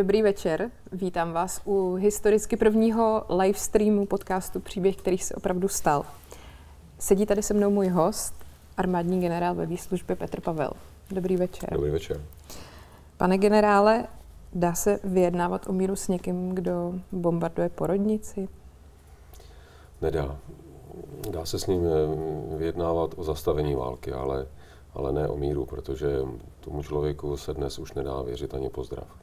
Dobrý večer, vítám vás u historicky prvního live streamu podcastu Příběh, který se opravdu stal. Sedí tady se mnou můj host, armádní generál ve výslužbě Petr Pavel. Dobrý večer. Dobrý večer. Pane generále, dá se vyjednávat o míru s někým, kdo bombarduje porodnici? Nedá. Dá se s ním eh, vyjednávat o zastavení války, ale, ale ne o míru, protože tomu člověku se dnes už nedá věřit ani pozdrav.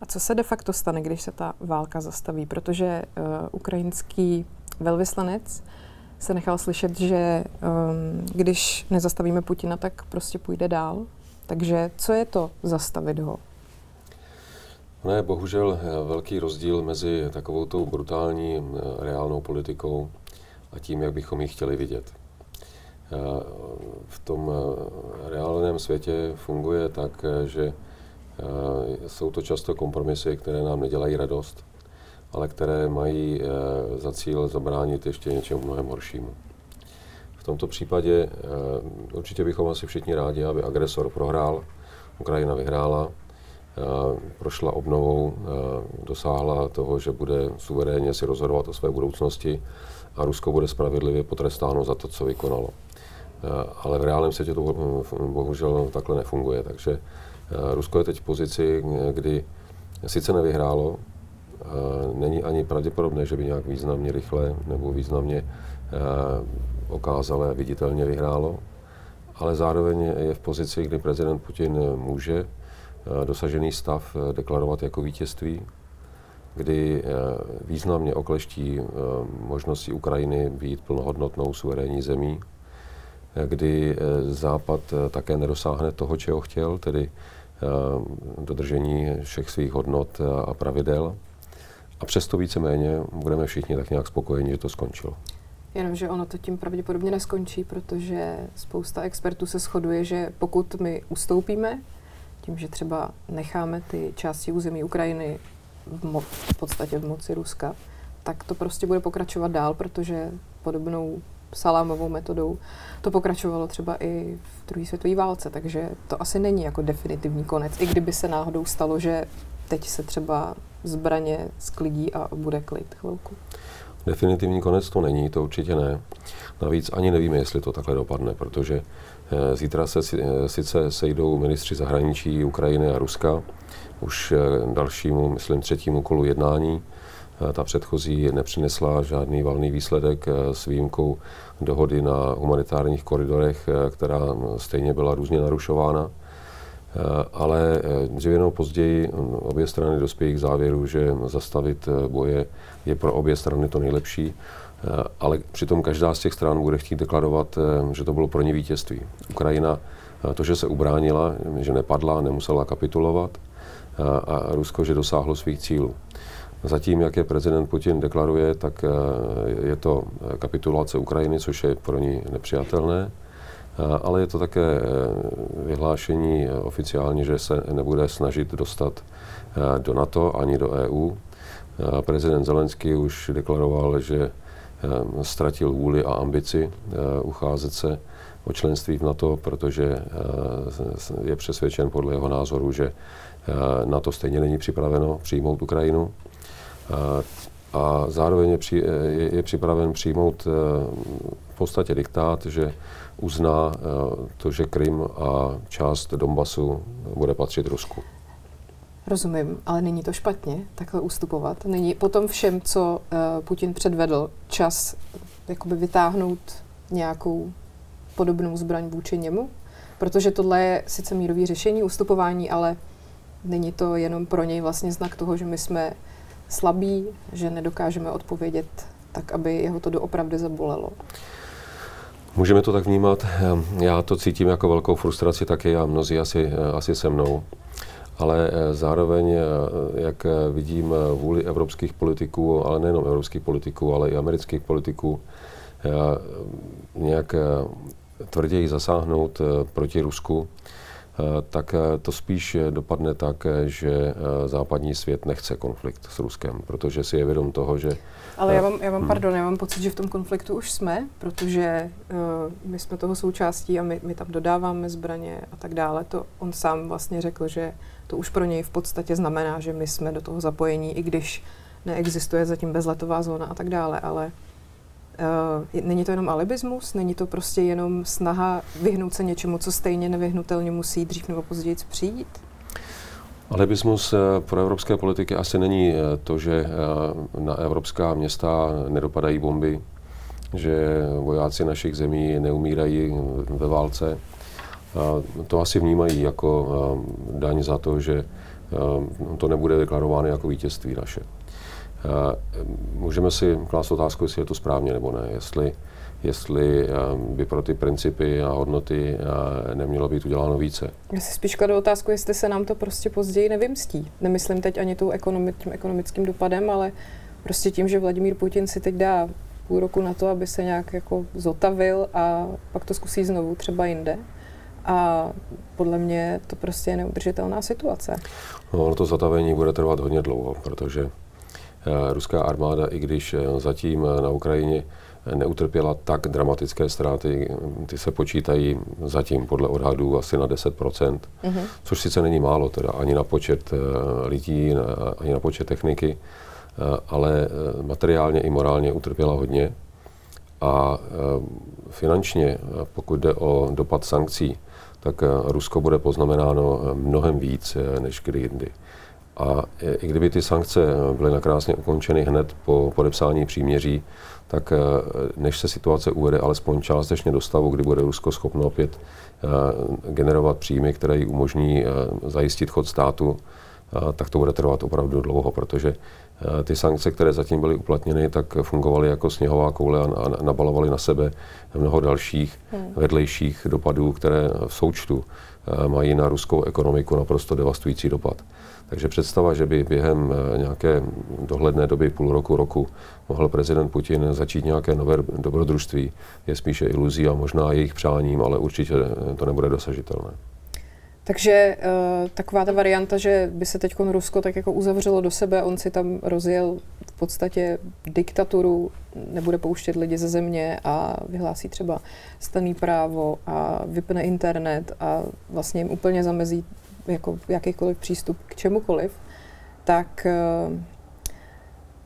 A co se de facto stane, když se ta válka zastaví? Protože uh, ukrajinský velvyslanec se nechal slyšet, že um, když nezastavíme Putina, tak prostě půjde dál. Takže co je to zastavit ho? Je bohužel eh, velký rozdíl mezi takovou tou brutální eh, reálnou politikou a tím, jak bychom ji chtěli vidět. V tom reálném světě funguje tak, že jsou to často kompromisy, které nám nedělají radost, ale které mají za cíl zabránit ještě něčemu mnohem horšímu. V tomto případě určitě bychom asi všichni rádi, aby agresor prohrál, Ukrajina vyhrála, prošla obnovou, dosáhla toho, že bude suverénně si rozhodovat o své budoucnosti a Rusko bude spravedlivě potrestáno za to, co vykonalo. Ale v reálném světě to bohužel takhle nefunguje, takže Rusko je teď v pozici, kdy sice nevyhrálo, není ani pravděpodobné, že by nějak významně rychle nebo významně okázale viditelně vyhrálo, ale zároveň je v pozici, kdy prezident Putin může dosažený stav deklarovat jako vítězství, kdy významně okleští možnosti Ukrajiny být plnohodnotnou suverénní zemí, kdy Západ také nedosáhne toho, čeho chtěl, tedy dodržení všech svých hodnot a pravidel. A přesto víceméně budeme všichni tak nějak spokojeni, že to skončilo. Jenomže ono to tím pravděpodobně neskončí, protože spousta expertů se shoduje, že pokud my ustoupíme, tím, že třeba necháme ty části území Ukrajiny v, mo- v podstatě v moci Ruska, tak to prostě bude pokračovat dál, protože podobnou salámovou metodou to pokračovalo třeba i v druhé světové válce, takže to asi není jako definitivní konec, i kdyby se náhodou stalo, že teď se třeba zbraně sklidí a bude klid chvilku. Definitivní konec to není, to určitě ne. Navíc ani nevíme, jestli to takhle dopadne, protože eh, zítra se eh, sice sejdou ministři zahraničí Ukrajiny a Ruska, už eh, dalšímu, myslím, třetímu kolu jednání. Ta předchozí nepřinesla žádný valný výsledek s výjimkou dohody na humanitárních koridorech, která stejně byla různě narušována. Ale dříve nebo později obě strany dospějí k závěru, že zastavit boje je pro obě strany to nejlepší. Ale přitom každá z těch stran bude chtít deklarovat, že to bylo pro ně vítězství. Ukrajina to, že se ubránila, že nepadla, nemusela kapitulovat a Rusko, že dosáhlo svých cílů. Zatím, jak je prezident Putin deklaruje, tak je to kapitulace Ukrajiny, což je pro ní nepřijatelné, ale je to také vyhlášení oficiálně, že se nebude snažit dostat do NATO ani do EU. Prezident Zelenský už deklaroval, že ztratil vůli a ambici ucházet se o členství v NATO, protože je přesvědčen podle jeho názoru, že NATO stejně není připraveno přijmout Ukrajinu. A zároveň je, při, je, je připraven přijmout v podstatě diktát, že uzná to, že Krym a část Donbasu bude patřit Rusku. Rozumím, ale není to špatně takhle ustupovat. Není potom všem, co uh, Putin předvedl, čas jakoby vytáhnout nějakou podobnou zbraň vůči němu? Protože tohle je sice mírový řešení, ustupování, ale není to jenom pro něj vlastně znak toho, že my jsme slabí, že nedokážeme odpovědět tak, aby jeho to doopravdy zabolelo. Můžeme to tak vnímat. Já to cítím jako velkou frustraci taky a mnozí asi, asi se mnou. Ale zároveň, jak vidím vůli evropských politiků, ale nejenom evropských politiků, ale i amerických politiků, nějak tvrději zasáhnout proti Rusku, tak to spíš dopadne tak, že západní svět nechce konflikt s Ruskem, protože si je vědom toho, že... Ale já mám, já mám, hmm. pardon, já mám pocit, že v tom konfliktu už jsme, protože uh, my jsme toho součástí a my, my tam dodáváme zbraně a tak dále. To on sám vlastně řekl, že to už pro něj v podstatě znamená, že my jsme do toho zapojení, i když neexistuje zatím bezletová zóna a tak dále, ale není to jenom alibismus, není to prostě jenom snaha vyhnout se něčemu, co stejně nevyhnutelně musí dřív nebo později přijít? Alibismus eh, pro evropské politiky asi není eh, to, že na evropská města nedopadají bomby, že vojáci našich zemí neumírají ve válce. To asi vnímají jako daň za to, že to nebude deklarováno jako vítězství naše. Eh, můžeme si klást otázku, jestli je to správně nebo ne, jestli, jestli eh, by pro ty principy a hodnoty eh, nemělo být uděláno více. Já si spíš kladu otázku, jestli se nám to prostě později nevymstí. Nemyslím teď ani tou ekonomi- tím ekonomickým dopadem, ale prostě tím, že Vladimír Putin si teď dá půl roku na to, aby se nějak jako zotavil a pak to zkusí znovu třeba jinde. A podle mě to prostě je neudržitelná situace. No, to zatavení bude trvat hodně dlouho, protože ruská armáda, i když eh, zatím eh, na Ukrajině neutrpěla tak dramatické ztráty, ty se počítají zatím podle odhadů asi na 10%, mm-hmm. což sice není málo, teda ani na počet lidí, ani na počet techniky, ale materiálně i morálně utrpěla hodně. A finančně, pokud jde o dopad sankcí, tak Rusko bude poznamenáno mnohem víc než kdy jindy. A i kdyby ty sankce byly nakrásně ukončeny hned po podepsání příměří, tak eh, než se situace uvede alespoň částečně do stavu, kdy bude Rusko schopno opět eh, generovat příjmy, které jí umožní eh, zajistit chod státu, tak to bude trvat opravdu dlouho, protože ty sankce, které zatím byly uplatněny, tak fungovaly jako sněhová koule a nabalovaly na sebe mnoho dalších hmm. vedlejších dopadů, které v součtu mají na ruskou ekonomiku naprosto devastující dopad. Takže představa, že by během eh, nějaké dohledné doby, půl roku, roku, mohl prezident Putin začít nějaké nové dobrodružství, je spíše iluzí a možná jejich přáním, ale určitě to nebude dosažitelné. Takže uh, taková ta varianta, že by se teď Rusko tak jako uzavřelo do sebe, on si tam rozjel v podstatě diktaturu, nebude pouštět lidi ze země a vyhlásí třeba staný právo a vypne internet a vlastně jim úplně zamezí jako jakýkoliv přístup k čemukoliv, tak uh,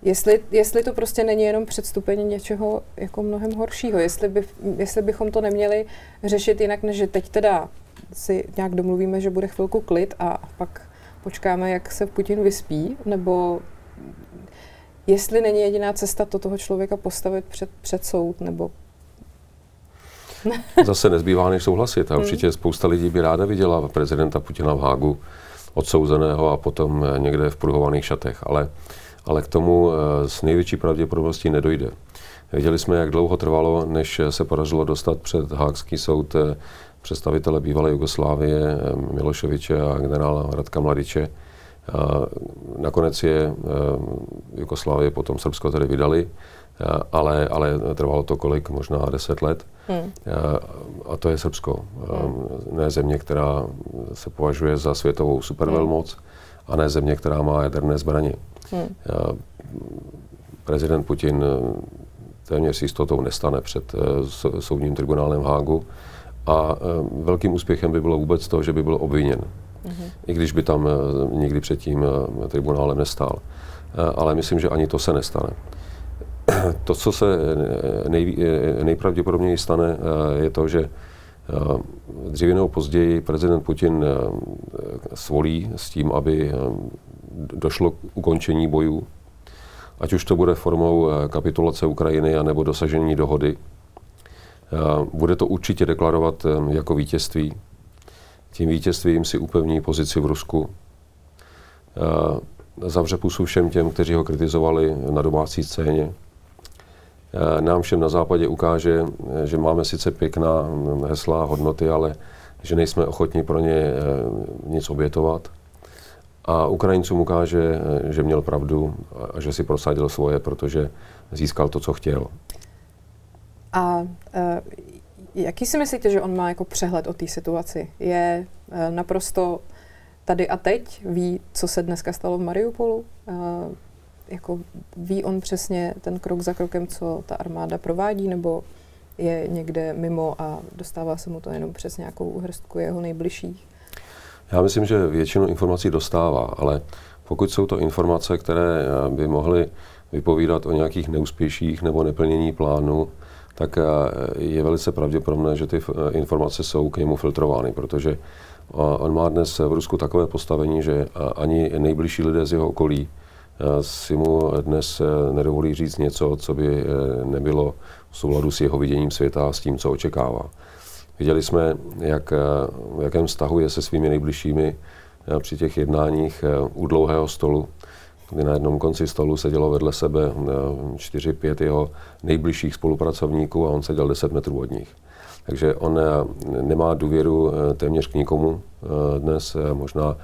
jestli, jestli to prostě není jenom předstupení něčeho jako mnohem horšího, jestli, by, jestli bychom to neměli řešit jinak, než že teď teda si nějak domluvíme, že bude chvilku klid a pak počkáme, jak se Putin vyspí, nebo jestli není jediná cesta to toho člověka postavit před, před soud, nebo Zase nezbývá než souhlasit. A hmm. určitě spousta lidí by ráda viděla prezidenta Putina v Hágu odsouzeného a potom někde v pruhovaných šatech. Ale, ale k tomu eh, s největší pravděpodobností nedojde. Viděli jsme, jak dlouho trvalo, než se podařilo dostat před Hákský soud eh, představitele bývalé Jugoslávie eh, Miloševiče a generála Radka Mladiče. A nakonec je Jugoslávie potom Srbsko tedy vydali ale, ale trvalo to kolik, možná 10 let. Hmm. A to je Srbsko. Hmm. Ne země, která se považuje za světovou supervelmoc hmm. a ne země, která má jaderné zbraně. Hmm. Prezident Putin e, téměř s jistotou nestane před e, soudním tribunálem v Hágu a velkým úspěchem by bylo vůbec to, že by byl obviněn. Hmm. I když by tam nikdy před tím tribunálem nestál. Ale myslím, že ani to se nestane to, co se nej, nejpravděpodobněji stane, eh, je to, že eh, dříve nebo později prezident Putin eh, svolí s tím, aby došlo k ukončení bojů, ať už to bude formou kapitulace Ukrajiny anebo dosažení dohody. Bude to určitě deklarovat jako vítězství. Tím vítězstvím si upevní pozici v Rusku. Zavře pusu všem těm, kteří ho kritizovali na domácí scéně Eh, nám všem na západě ukáže, eh, že máme sice pěkná hm, hesla, hodnoty, ale že nejsme ochotni pro ně eh, nic obětovat. A Ukrajincům ukáže, že měl pravdu a že si prosadil svoje, protože získal to, co chtěl. A jaký si myslíte, že on má jako přehled o té situaci? Je naprosto tady a teď, ví, co se dneska stalo v Mariupolu? Jako ví on přesně ten krok za krokem, co ta armáda provádí, nebo je někde mimo a dostává se mu to jenom přes nějakou hrstku jeho nejbližších? Já myslím, že většinu informací dostává, ale pokud jsou to informace, které eh, by mohly vypovídat o nějakých neúspěších nebo neplnění plánu, tak eh, je velice pravděpodobné, že ty eh, informace jsou k němu filtrovány, protože on má dnes v Rusku takové postavení, že ani nejbližší lidé z jeho okolí si mu dnes nedovolí říct něco, co by nebylo v souladu s jeho viděním světa a s tím, co očekává. Viděli jsme, jak, v jakém vztahu je se svými nejbližšími eh, při těch jednáních eh, u dlouhého stolu, kdy na jednom konci stolu sedělo vedle sebe eh, čtyři, pět jeho nejbližších spolupracovníků a on seděl 10 metrů od nich. Takže on nemá důvěru téměř k nikomu dnes, možná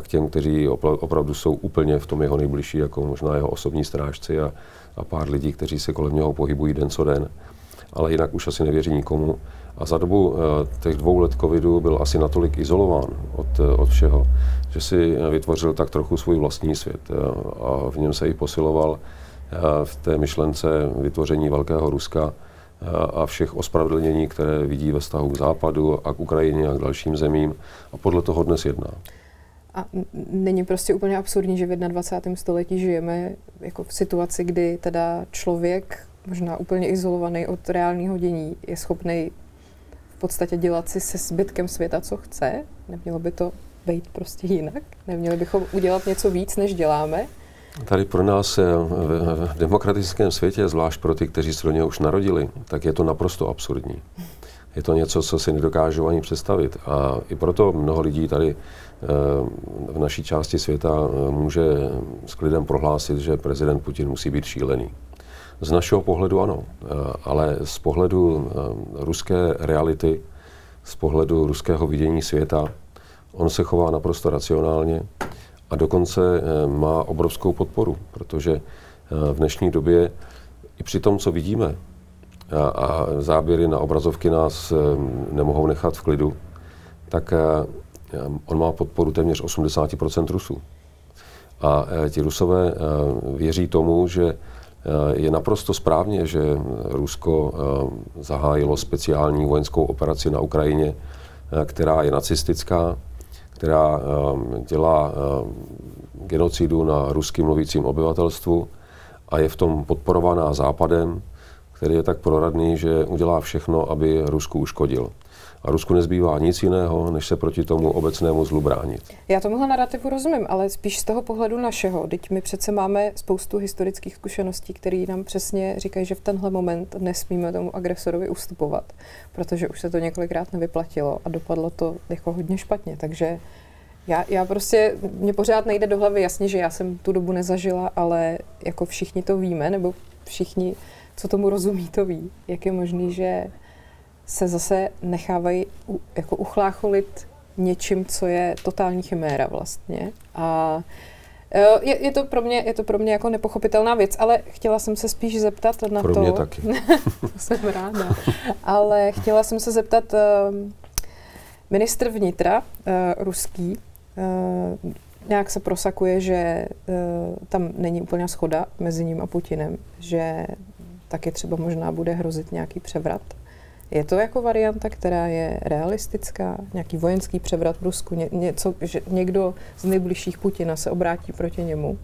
k těm, kteří opravdu jsou úplně v tom jeho nejbližší, jako možná jeho osobní strážci a, a pár lidí, kteří se kolem něho pohybují den co den. Ale jinak už asi nevěří nikomu. A za dobu eh, těch dvou let covidu byl asi natolik izolován od, eh, od všeho, že si vytvořil tak trochu svůj vlastní svět eh, a v něm se i posiloval v té myšlence vytvoření Velkého Ruska a všech ospravedlnění, které vidí ve vztahu k Západu a k Ukrajině a k dalším zemím a podle toho dnes jedná. A není prostě úplně absurdní, že v 21. století žijeme jako v situaci, kdy teda člověk, možná úplně izolovaný od reálného dění, je schopný v podstatě dělat si se zbytkem světa, co chce. Nemělo by to být prostě jinak? Neměli bychom udělat něco víc, než děláme? Tady pro nás v, v demokratickém světě, zvlášť pro ty, kteří se do něho už narodili, tak je to naprosto absurdní. Je to něco, co si nedokážu ani představit. A i proto mnoho lidí tady eh, v naší části světa eh, může s klidem prohlásit, že prezident Putin musí být šílený. Z našeho pohledu ano, eh, ale z pohledu ruské reality, z pohledu ruského vidění světa, on se chová naprosto racionálně a dokonce má obrovskou podporu, protože v dnešní době i při tom, co vidíme, a, záběry na obrazovky nás eh, nemohou nechat v klidu, tak eh, on má podporu téměř 80% Rusů. A eh, ti Rusové věří tomu, že je naprosto správně, že Rusko zahájilo speciální vojenskou operaci na Ukrajině, která je nacistická, která dělá genocidu na rusky mluvícím obyvatelstvu a je v tom podporovaná Západem, který je tak proradný, že udělá všechno, aby Rusku uškodil. A Rusku nezbývá nic jiného, než se proti tomu obecnému zlu bránit. Já tomuhle narrativu rozumím, ale spíš z toho pohledu našeho. Teď my přece máme spoustu historických zkušeností, které nám přesně říkají, že v tenhle moment nesmíme tomu agresorovi ustupovat, protože už se to několikrát nevyplatilo a dopadlo to jako hodně špatně. Takže já, já prostě, mě pořád nejde do hlavy jasně, že já jsem tu dobu nezažila, ale jako všichni to víme, nebo všichni co tomu rozumí, to ví. Jak je možný, že se zase nechávají u, jako uchlácholit něčím, co je totální chiméra vlastně. A e, je, je, to pro mě, je to pro mě jako nepochopitelná věc, ale chtěla jsem se spíš zeptat na pro to... Pro mě taky. to jsem ráda. ale chtěla jsem se zeptat, uh, ministr vnitra, uh, ruský, uh, nějak se prosakuje, že uh, tam není úplně schoda mezi ním a Putinem, že taky třeba možná bude hrozit nějaký převrat. Je to jako varianta, která je realistická? Nějaký vojenský převrat v Rusku? Ně, něco, že někdo z nejbližších Putina se obrátí proti němu?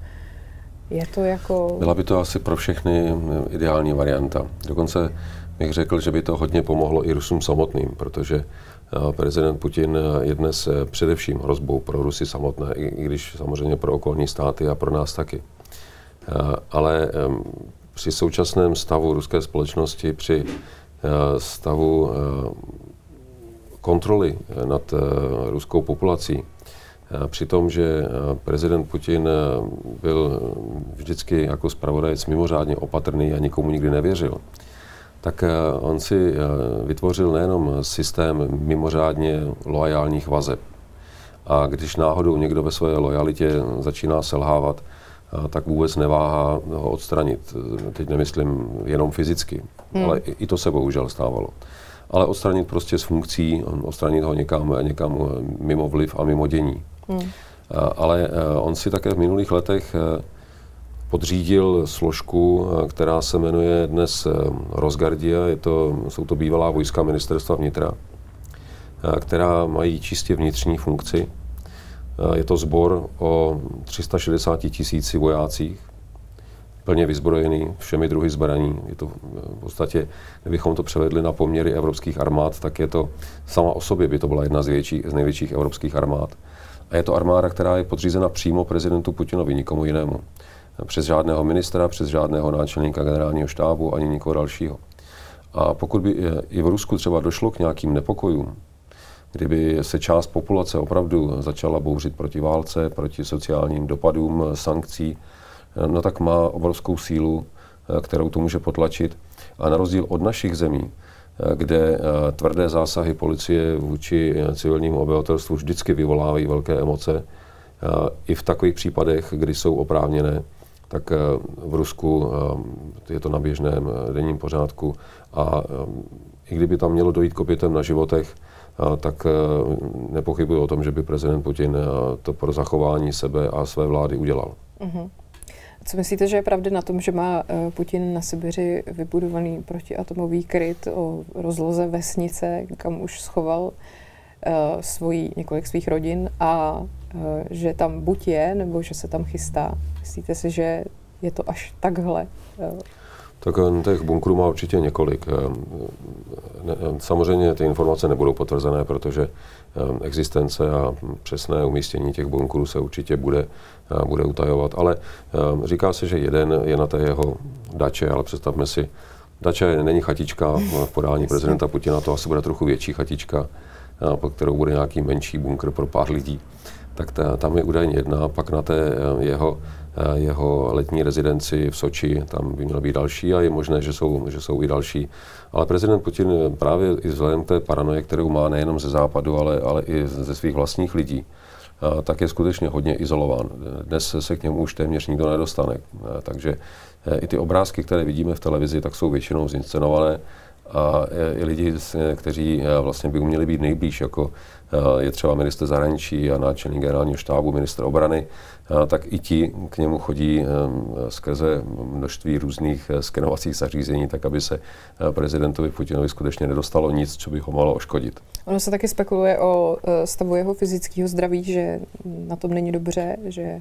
Je to jako... Byla by to asi pro všechny ideální varianta. Dokonce bych řekl, že by to hodně pomohlo i Rusům samotným, protože prezident Putin je dnes eh, především hrozbou pro Rusy samotné, i když samozřejmě pro okolní státy a pro nás taky. Ale při současném stavu ruské společnosti, při stavu eh, kontroly eh, nad ruskou populací, při tom, že prezident Putin byl vždycky jako zpravodajec mimořádně opatrný a nikomu nikdy nevěřil, tak on si vytvořil nejenom systém mimořádně loajálních vazeb. A když náhodou někdo ve své lojalitě začíná selhávat, tak vůbec neváhá ho odstranit. Teď nemyslím jenom fyzicky, hmm. ale i to se bohužel stávalo. ale odstranit prostě z funkcí, odstranit ho někam, někam mimo vliv a mimo dění. Hmm. Ale on si také v minulých letech podřídil složku, která se jmenuje dnes Rosgardia, je to, jsou to bývalá vojska ministerstva vnitra, která mají čistě vnitřní funkci. Je to sbor o 360 tisíci vojácích, plně vyzbrojený všemi druhy zbraní. Je to v podstatě, kdybychom to převedli na poměry evropských armád, tak je to sama o sobě by to byla jedna z, větší, z největších evropských armád. A je to armáda, která je podřízena přímo prezidentu Putinovi, nikomu jinému. Přes žádného ministra, přes žádného náčelníka generálního štábu ani nikoho dalšího. A pokud by i v Rusku třeba došlo k nějakým nepokojům, kdyby se část populace opravdu začala bouřit proti válce, proti sociálním dopadům sankcí, no tak má obrovskou sílu, kterou to může potlačit. A na rozdíl od našich zemí, kde tvrdé zásahy policie vůči civilnímu obyvatelstvu vždycky vyvolávají velké emoce, i v takových případech, kdy jsou oprávněné, tak v Rusku je to na běžném denním pořádku a i kdyby tam mělo dojít k na životech, tak nepochybuji o tom, že by prezident Putin to pro zachování sebe a své vlády udělal. Mm-hmm. Co myslíte, že je pravda na tom, že má Putin na Sibiři vybudovaný protiatomový kryt o rozloze vesnice, kam už schoval svojí, několik svých rodin a že tam buď je, nebo že se tam chystá? Myslíte si, že je to až takhle? Tak eh, těch bunkrů má určitě několik. Eh, eh, samozřejmě ty informace nebudou potvrzené, protože existence a přesné umístění těch bunkrů se určitě bude, bude utajovat. Ale říká se, že jeden je na té jeho dače, ale představme si, dače není chatička v podání prezidenta Putina, to asi bude trochu větší chatička, pod kterou bude nějaký menší bunkr pro pár lidí. Tak ta, tam je údajně jedna, pak na té jeho Eh, jeho letní rezidenci v Soči, tam by měl být další a je možné, že jsou, že jsou i další. Ale prezident Putin právě i vzhledem k té paranoje, kterou má nejenom ze západu, ale, ale i ze svých vlastních lidí, eh, tak je skutečně hodně izolován. Dnes se k němu už téměř nikdo nedostane. Eh, takže i ty obrázky, které vidíme v televizi, tak jsou většinou zinscenované a i lidi, kteří vlastně by uměli být nejblíž, jako je třeba minister zahraničí a náčelník generálního štábu, minister obrany, tak i ti k němu chodí skrze množství různých eh, skenovacích zařízení, tak aby se eh, prezidentovi Putinovi skutečně nedostalo nic, co by ho mohlo oškodit. Ono se taky spekuluje o eh, stavu jeho fyzického zdraví, že na tom není dobře, že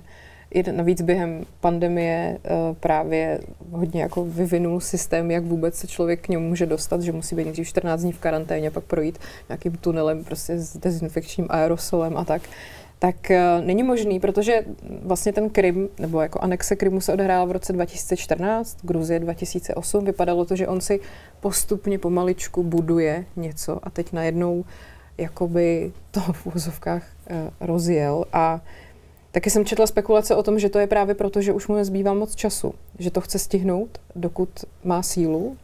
i navíc během pandemie právě hodně jako vyvinul systém, jak vůbec se člověk k němu může dostat, že musí být nejdřív 14 dní v karanténě, pak projít nějakým tunelem prostě s dezinfekčním aerosolem a tak tak uh, není možný, protože vlastně ten Krym, nebo jako anexe Krymu se odehrála v roce 2014, Gruzie 2008. Vypadalo to, že on si postupně pomaličku buduje něco a teď najednou jakoby to v úzovkách uh, rozjel a Taky jsem četla spekulace o tom, že to je právě proto, že už mu nezbývá moc času, že to chce stihnout, dokud má sílu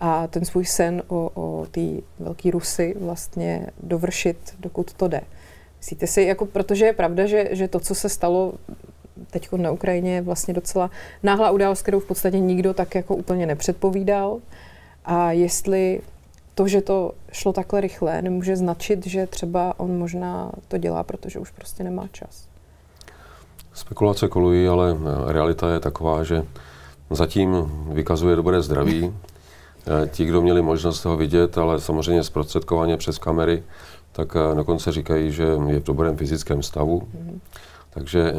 a ten svůj sen o, o té velké Rusy vlastně dovršit, dokud to jde. Myslíte si, jako, protože je pravda, že, že to, co se stalo teď na Ukrajině, je vlastně docela náhlá událost, kterou v podstatě nikdo tak jako úplně nepředpovídal. A jestli to, že to šlo takhle rychle, nemůže značit, že třeba on možná to dělá, protože už prostě nemá čas. Spekulace kolují, ale realita je taková, že zatím vykazuje dobré zdraví. Ti, kdo měli možnost ho vidět, ale samozřejmě zprostředkovaně přes kamery, tak eh, dokonce říkají, že je v dobrém fyzickém stavu. Mm-hmm. Takže eh,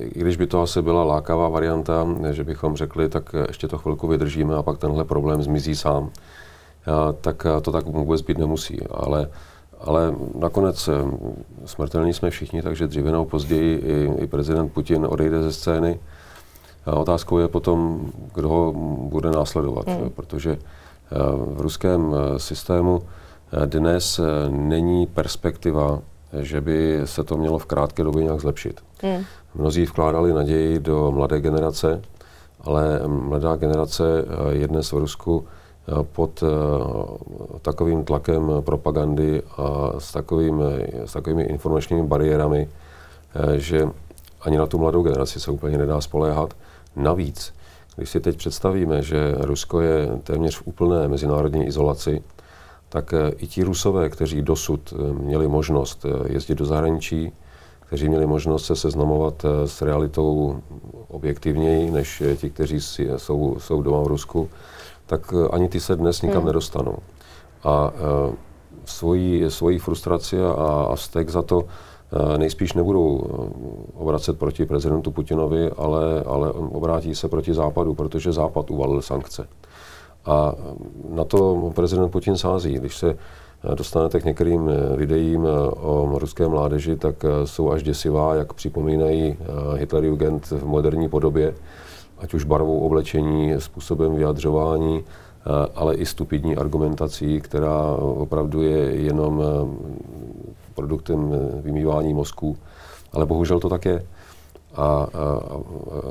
i když by to asi byla lákavá varianta, že bychom řekli, tak ještě to chvilku vydržíme a pak tenhle problém zmizí sám, eh, tak to tak vůbec být nemusí. Ale, ale nakonec smrtelní jsme všichni, takže dříve nebo později i, i prezident Putin odejde ze scény. A otázkou je potom, kdo ho bude následovat, mm. protože v ruském systému dnes eh, není perspektiva, že by se to mělo v krátké době nějak zlepšit. Hmm. Mnozí vkládali naději do mladé generace, ale mladá generace eh, je dnes v Rusku eh, pod takovým tlakem propagandy a s, takovým, s takovými informačními bariérami, že ani na tu mladou generaci se úplně nedá spoléhat. Navíc, když si teď představíme, že Rusko je téměř v úplné mezinárodní izolaci, tak i ti Rusové, kteří dosud měli možnost jezdit do zahraničí, kteří měli možnost se seznamovat s realitou objektivněji než ti, kteří jsou, jsou doma v Rusku, tak ani ty se dnes nikam hmm. nedostanou. A svoji, svoji frustraci a, a vztek za to Eh, nejspíš nebudou eh, obracet proti prezidentu Putinovi, ale, ale obrátí se proti Západu, protože Západ uvalil sankce. A na to prezident Putin sází. Když se eh, dostanete k některým videím o ruské mládeži, tak jsou až děsivá, jak připomínají Hitlerjugend v moderní podobě, ať už barvou oblečení, způsobem vyjadřování, ale i stupidní argumentací, která opravdu je jenom produktem eh, vymývání mozku, ale bohužel to tak je. A, a, a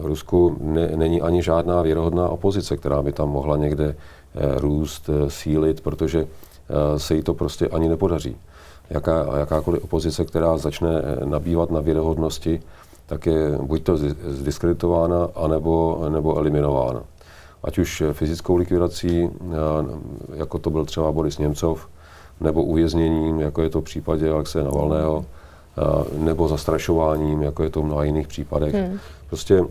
Rusku ne, není ani žádná věrohodná opozice, která by tam mohla někde eh, růst, eh, sílit, protože se jí to prostě ani nepodaří. Jaká, jakákoliv opozice, která začne nabývat na věrohodnosti, tak je buď to zdiskreditována, anebo, nebo eliminována. Ať už fyzickou likvidací, jako to byl třeba Boris Němcov, nebo uvězněním, jako je to v případě Alexe Navalného, nebo zastrašováním, jako je to v mnoha jiných případech. Hmm. Prostě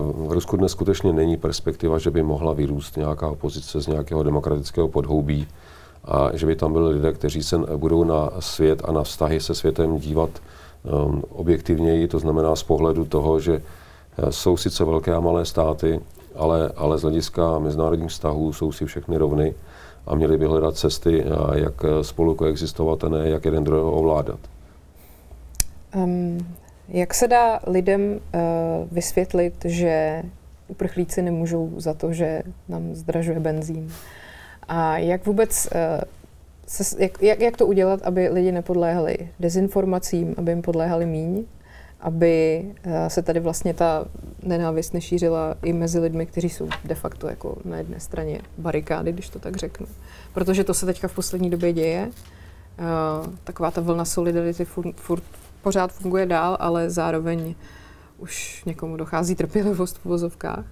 v Rusku dnes skutečně není perspektiva, že by mohla vyrůst nějaká opozice z nějakého demokratického podhoubí a že by tam byli lidé, kteří se budou na svět a na vztahy se světem dívat objektivněji, to znamená z pohledu toho, že uh, jsou sice velké a malé státy, ale, ale z hlediska mezinárodních vztahů jsou si všechny rovny a měli by hledat cesty, jak spolu koexistovat a ne jak jeden druhého ovládat. Um, jak se dá lidem uh, vysvětlit, že uprchlíci nemůžou za to, že nám zdražuje benzín? A jak vůbec uh, se, jak, jak, jak to udělat, aby lidi nepodléhali dezinformacím, aby jim podléhali míň? aby eh, se tady vlastně ta nenávist nešířila i mezi lidmi, kteří jsou de facto jako na jedné straně barikády, když to tak řeknu. Protože to se teďka v poslední době děje. Eh, taková ta vlna solidarity furt, furt pořád funguje dál, ale zároveň už někomu dochází trpělivost v vozovkách.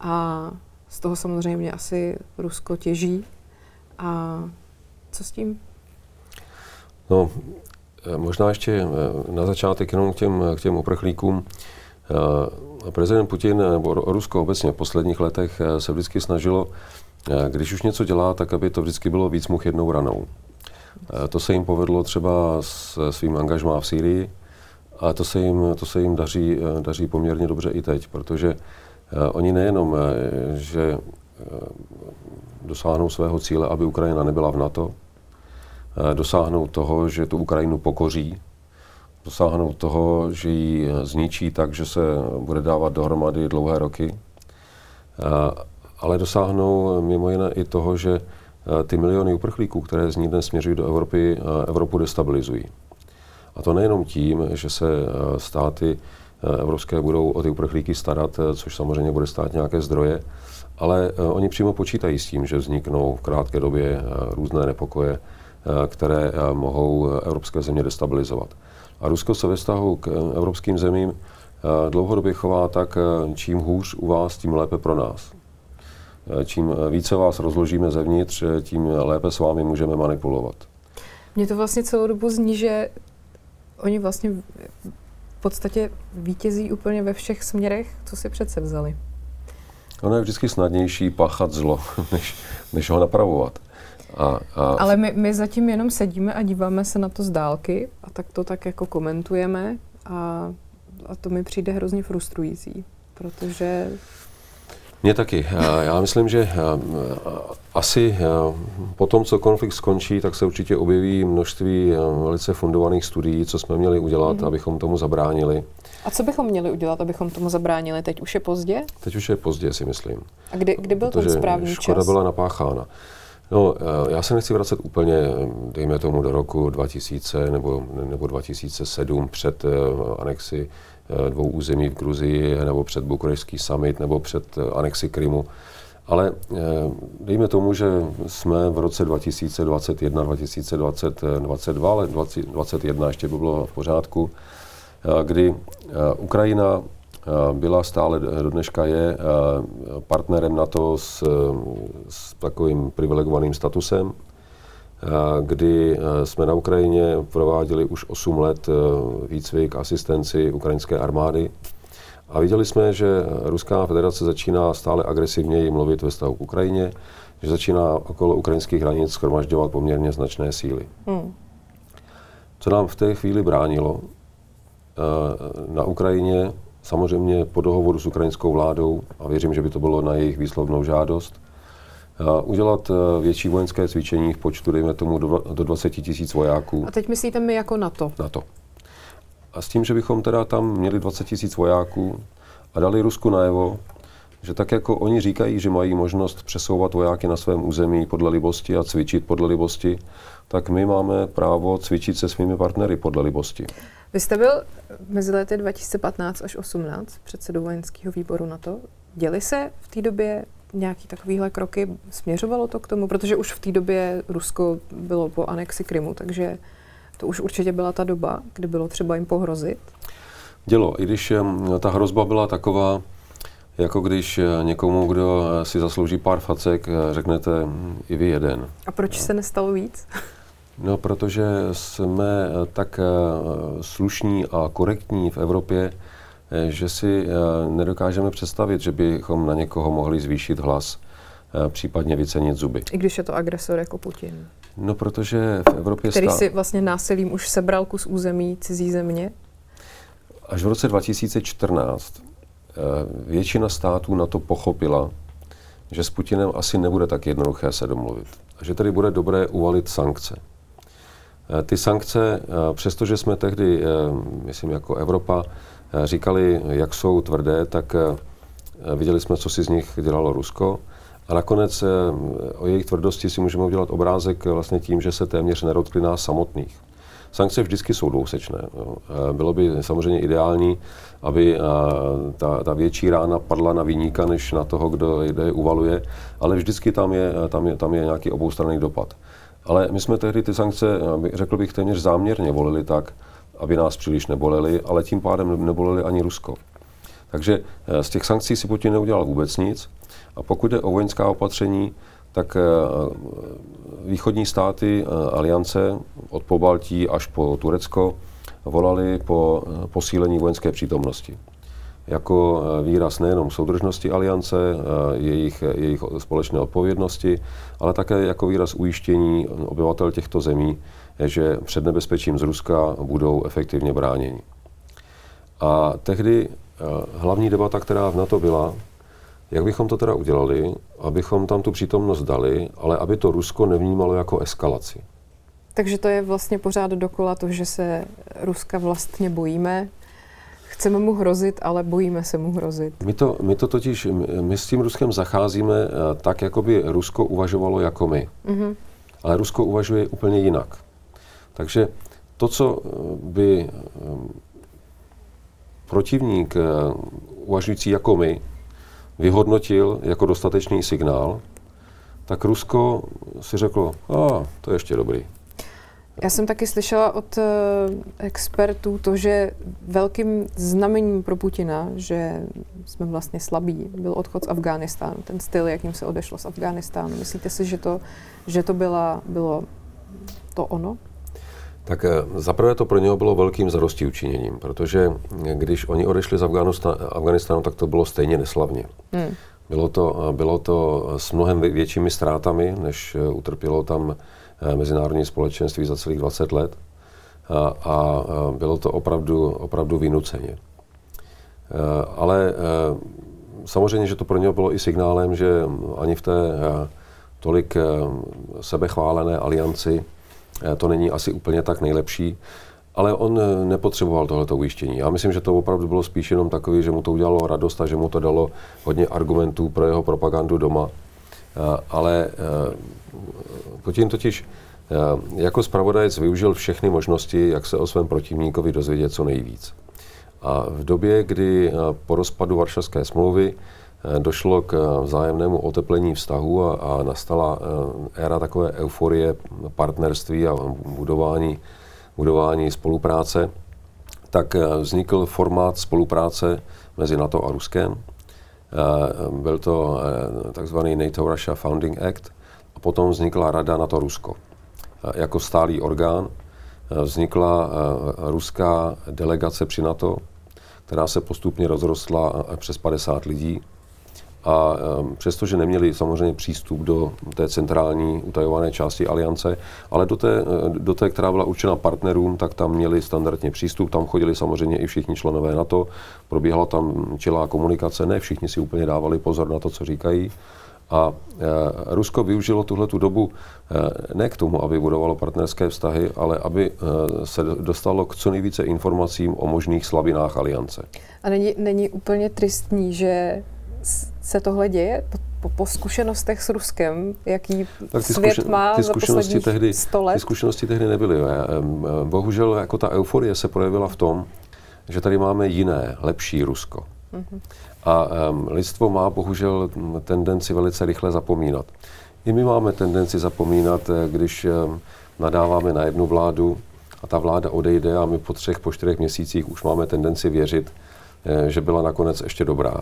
A z toho samozřejmě asi Rusko těží. A co s tím? No, Eh, možná ještě eh, na začátek jenom k těm, k těm uprchlíkům. Eh, prezident Putin nebo Rusko obecně v posledních letech se vždycky snažilo, když už něco dělá, tak aby to vždycky bylo víc much jednou ranou. To se jim povedlo třeba s svým angažmá v Sýrii, a to se jim, to se jim daří, daří poměrně dobře i teď, protože oni nejenom, že dosáhnou svého cíle, aby Ukrajina nebyla v NATO, dosáhnout toho, že tu Ukrajinu pokoří, dosáhnout toho, že ji eh, zničí tak, že se bude dávat dohromady dlouhé roky, eh, ale dosáhnou mimo jiné i toho, že ty miliony uprchlíků, které z ní dnes směřují do Evropy, Evropu destabilizují. A to nejenom tím, že se státy evropské budou o ty uprchlíky starat, což samozřejmě bude stát nějaké zdroje, ale oni přímo počítají s tím, že vzniknou v krátké době různé nepokoje, Eh, které eh, mohou eh, evropské země destabilizovat. A Rusko se ve vztahu k evropským zemím dlouhodobě chová tak, čím hůř u vás, tím lépe pro nás. Čím více vás rozložíme zevnitř, tím lépe s vámi můžeme manipulovat. Mně to vlastně celou dobu zní, že oni vlastně v podstatě vítězí úplně ve všech směrech, co si přece vzali. Ono je vždycky snadnější páchat zlo, než, než ho napravovat. A, a... Ale my, my zatím jenom sedíme a díváme se na to z dálky a tak to tak jako komentujeme a, a to mi přijde hrozně frustrující, protože... Mně taky. Já myslím, že asi po tom, co konflikt skončí, tak se určitě objeví množství velice fundovaných studií, co jsme měli udělat, mm-hmm. abychom tomu zabránili. A co bychom měli udělat, abychom tomu zabránili? Teď už je pozdě? Teď už je pozdě, si myslím. A kdy, kdy byl Protože ten správný škoda čas? byla napáchána. No, eh, já se nechci vracet úplně, dejme tomu, do roku 2000 nebo, nebo 2007 před eh, anexi eh, dvou území v Gruzii, nebo před Bukurešský summit, nebo před anexi Krymu. Ale dejme tomu, že jsme v roce 2021, 2022, ale 2021 ještě by bylo v pořádku, kdy Ukrajina byla stále, do dneška je partnerem NATO s, s takovým privilegovaným statusem. kdy jsme na Ukrajině prováděli už 8 let výcvik, asistenci ukrajinské armády. A viděli jsme, že Ruská federace začíná stále agresivněji mluvit ve vztahu k Ukrajině, že začíná okolo ukrajinských hranic schromažďovat poměrně značné síly. Hmm. Co nám v té chvíli bránilo? Na Ukrajině samozřejmě po dohovoru s ukrajinskou vládou, a věřím, že by to bylo na jejich výslovnou žádost, udělat větší vojenské cvičení v počtu, dejme tomu, do 20 tisíc vojáků. A teď myslíte my jako NATO? NATO. A s tím, že bychom teda tam měli 20 tisíc vojáků a dali Rusku najevo, že tak jako oni říkají, že mají možnost přesouvat vojáky na svém území podle libosti a cvičit podle libosti, tak my máme právo cvičit se svými partnery podle libosti. Vy jste byl mezi lety 2015 až 2018 předsedou vojenského výboru na to. Děli se v té době nějaký takovýhle kroky? Směřovalo to k tomu? Protože už v té době Rusko bylo po anexi Krymu, takže to už určitě byla ta doba, kdy bylo třeba jim pohrozit. Dělo, i když ta hrozba byla taková, jako když eh, někomu, kdo eh, si zaslouží pár facek, eh, řeknete hm, i vy jeden. A proč no. se nestalo víc? No, protože jsme tak slušní a korektní v Evropě, že si nedokážeme představit, že bychom na někoho mohli zvýšit hlas, případně vycenit zuby. I když je to agresor jako Putin. No, protože v Evropě... Který stá... si vlastně násilím už sebral kus území cizí země? Až v roce 2014 většina států na to pochopila, že s Putinem asi nebude tak jednoduché se domluvit. A že tedy bude dobré uvalit sankce. Eh, ty sankce, eh, přestože jsme tehdy, eh, myslím jako Evropa, říkali, jak jsou tvrdé, tak viděli jsme, co si z nich dělalo Rusko. A nakonec o jejich tvrdosti si můžeme udělat obrázek vlastně tím, že se téměř nedotkli nás samotných. Sankce vždycky jsou dvousečné. Bylo by samozřejmě ideální, aby ta, ta větší rána padla na výníka, než na toho, kdo je uvaluje, ale vždycky tam je, tam je, tam je nějaký oboustranný dopad. Ale my jsme tehdy ty sankce, řekl bych, téměř záměrně volili tak, aby nás příliš neboleli, ale tím pádem neboleli ani Rusko. Takže e, z těch sankcí si Putin neudělal vůbec nic. A pokud jde o vojenská opatření, tak e, východní státy e, aliance od Pobaltí až po Turecko volali po posílení vojenské přítomnosti. Jako výraz nejenom soudržnosti aliance, jejich, jejich společné odpovědnosti, ale také jako výraz ujištění obyvatel těchto zemí, že před nebezpečím z Ruska budou efektivně bráněni. A tehdy hlavní debata, která v NATO byla, jak bychom to teda udělali, abychom tam tu přítomnost dali, ale aby to Rusko nevnímalo jako eskalaci. Takže to je vlastně pořád dokola to, že se Ruska vlastně bojíme. Chceme mu hrozit, ale bojíme se mu hrozit. My to, my to totiž, my s tím Ruskem zacházíme eh, tak, jako by Rusko uvažovalo jako my. Mm-hmm. Ale Rusko uvažuje úplně jinak. Takže to, co eh, by eh, protivník uvažující jako my vyhodnotil jako dostatečný signál, tak Rusko si řeklo, a to je ještě dobrý. Já jsem taky slyšela od uh, expertů to, že velkým znamením pro Putina, že jsme vlastně slabí, byl odchod z Afghánistánu, ten styl, jakým se odešlo z Afghánistánu. Myslíte si, že to, že to byla, bylo to ono? Tak eh, zaprvé to pro něho bylo velkým zarosti učiněním, protože když oni odešli z Afganistánu, tak to bylo stejně neslavně. Hmm. Bylo, to, eh, bylo to s mnohem většími ztrátami, než utrpělo tam Eh, mezinárodní společenství za celých 20 let a, a bylo to opravdu, opravdu vynuceně. Eh, ale eh, samozřejmě, že to pro něho bylo i signálem, že ani v té tolik sebechválené alianci to není asi úplně tak nejlepší, ale on nepotřeboval tohleto ujištění. Já myslím, že to opravdu bylo spíš jenom takový, že mu to udělalo radost a že mu to dalo hodně argumentů pro jeho propagandu doma. Ale Putin totiž eh, jako zpravodajec využil všechny možnosti, jak se o svém protivníkovi dozvědět co nejvíc. A v době, kdy eh, po rozpadu Varšavské smlouvy eh, došlo k vzájemnému oteplení vztahu a, a nastala éra takové euforie partnerství a budování, budování spolupráce, tak vznikl formát spolupráce mezi NATO a Ruskem. Byl to takzvaný NATO-Russia Founding Act, potom vznikla rada na to Rusko. jako stálý orgán. Vznikla ruská delegace při NATO, která se postupně rozrostla přes 50 lidí. A um, přestože neměli samozřejmě přístup do té centrální utajované části aliance, ale do té, do té, která byla určena partnerům, tak tam měli standardně přístup. Tam chodili samozřejmě i všichni členové NATO. Probíhala tam čelá komunikace. Ne všichni si úplně dávali pozor na to, co říkají. A e, Rusko využilo tuhle tu dobu e, ne k tomu, aby budovalo partnerské vztahy, ale aby se dostalo k co nejvíce informacím o možných slabinách aliance. A není, není úplně tristní, že se tohle děje po, po, zkušenostech s Ruskem, jaký tak ty svět má ty zkušenosti za tehdy, 100 let? Ty zkušenosti tehdy nebyly. Bohužel jako ta euforie se projevila v tom, že tady máme jiné, lepší Rusko. Mm-hmm. A um, lidstvo má bohužel tendenci velice rychle zapomínat. I my máme tendenci zapomínat, eh, když um, nadáváme na jednu vládu a ta vláda odejde a my po třech, po čtyřech měsících už máme tendenci věřit, eh, že byla nakonec ještě dobrá.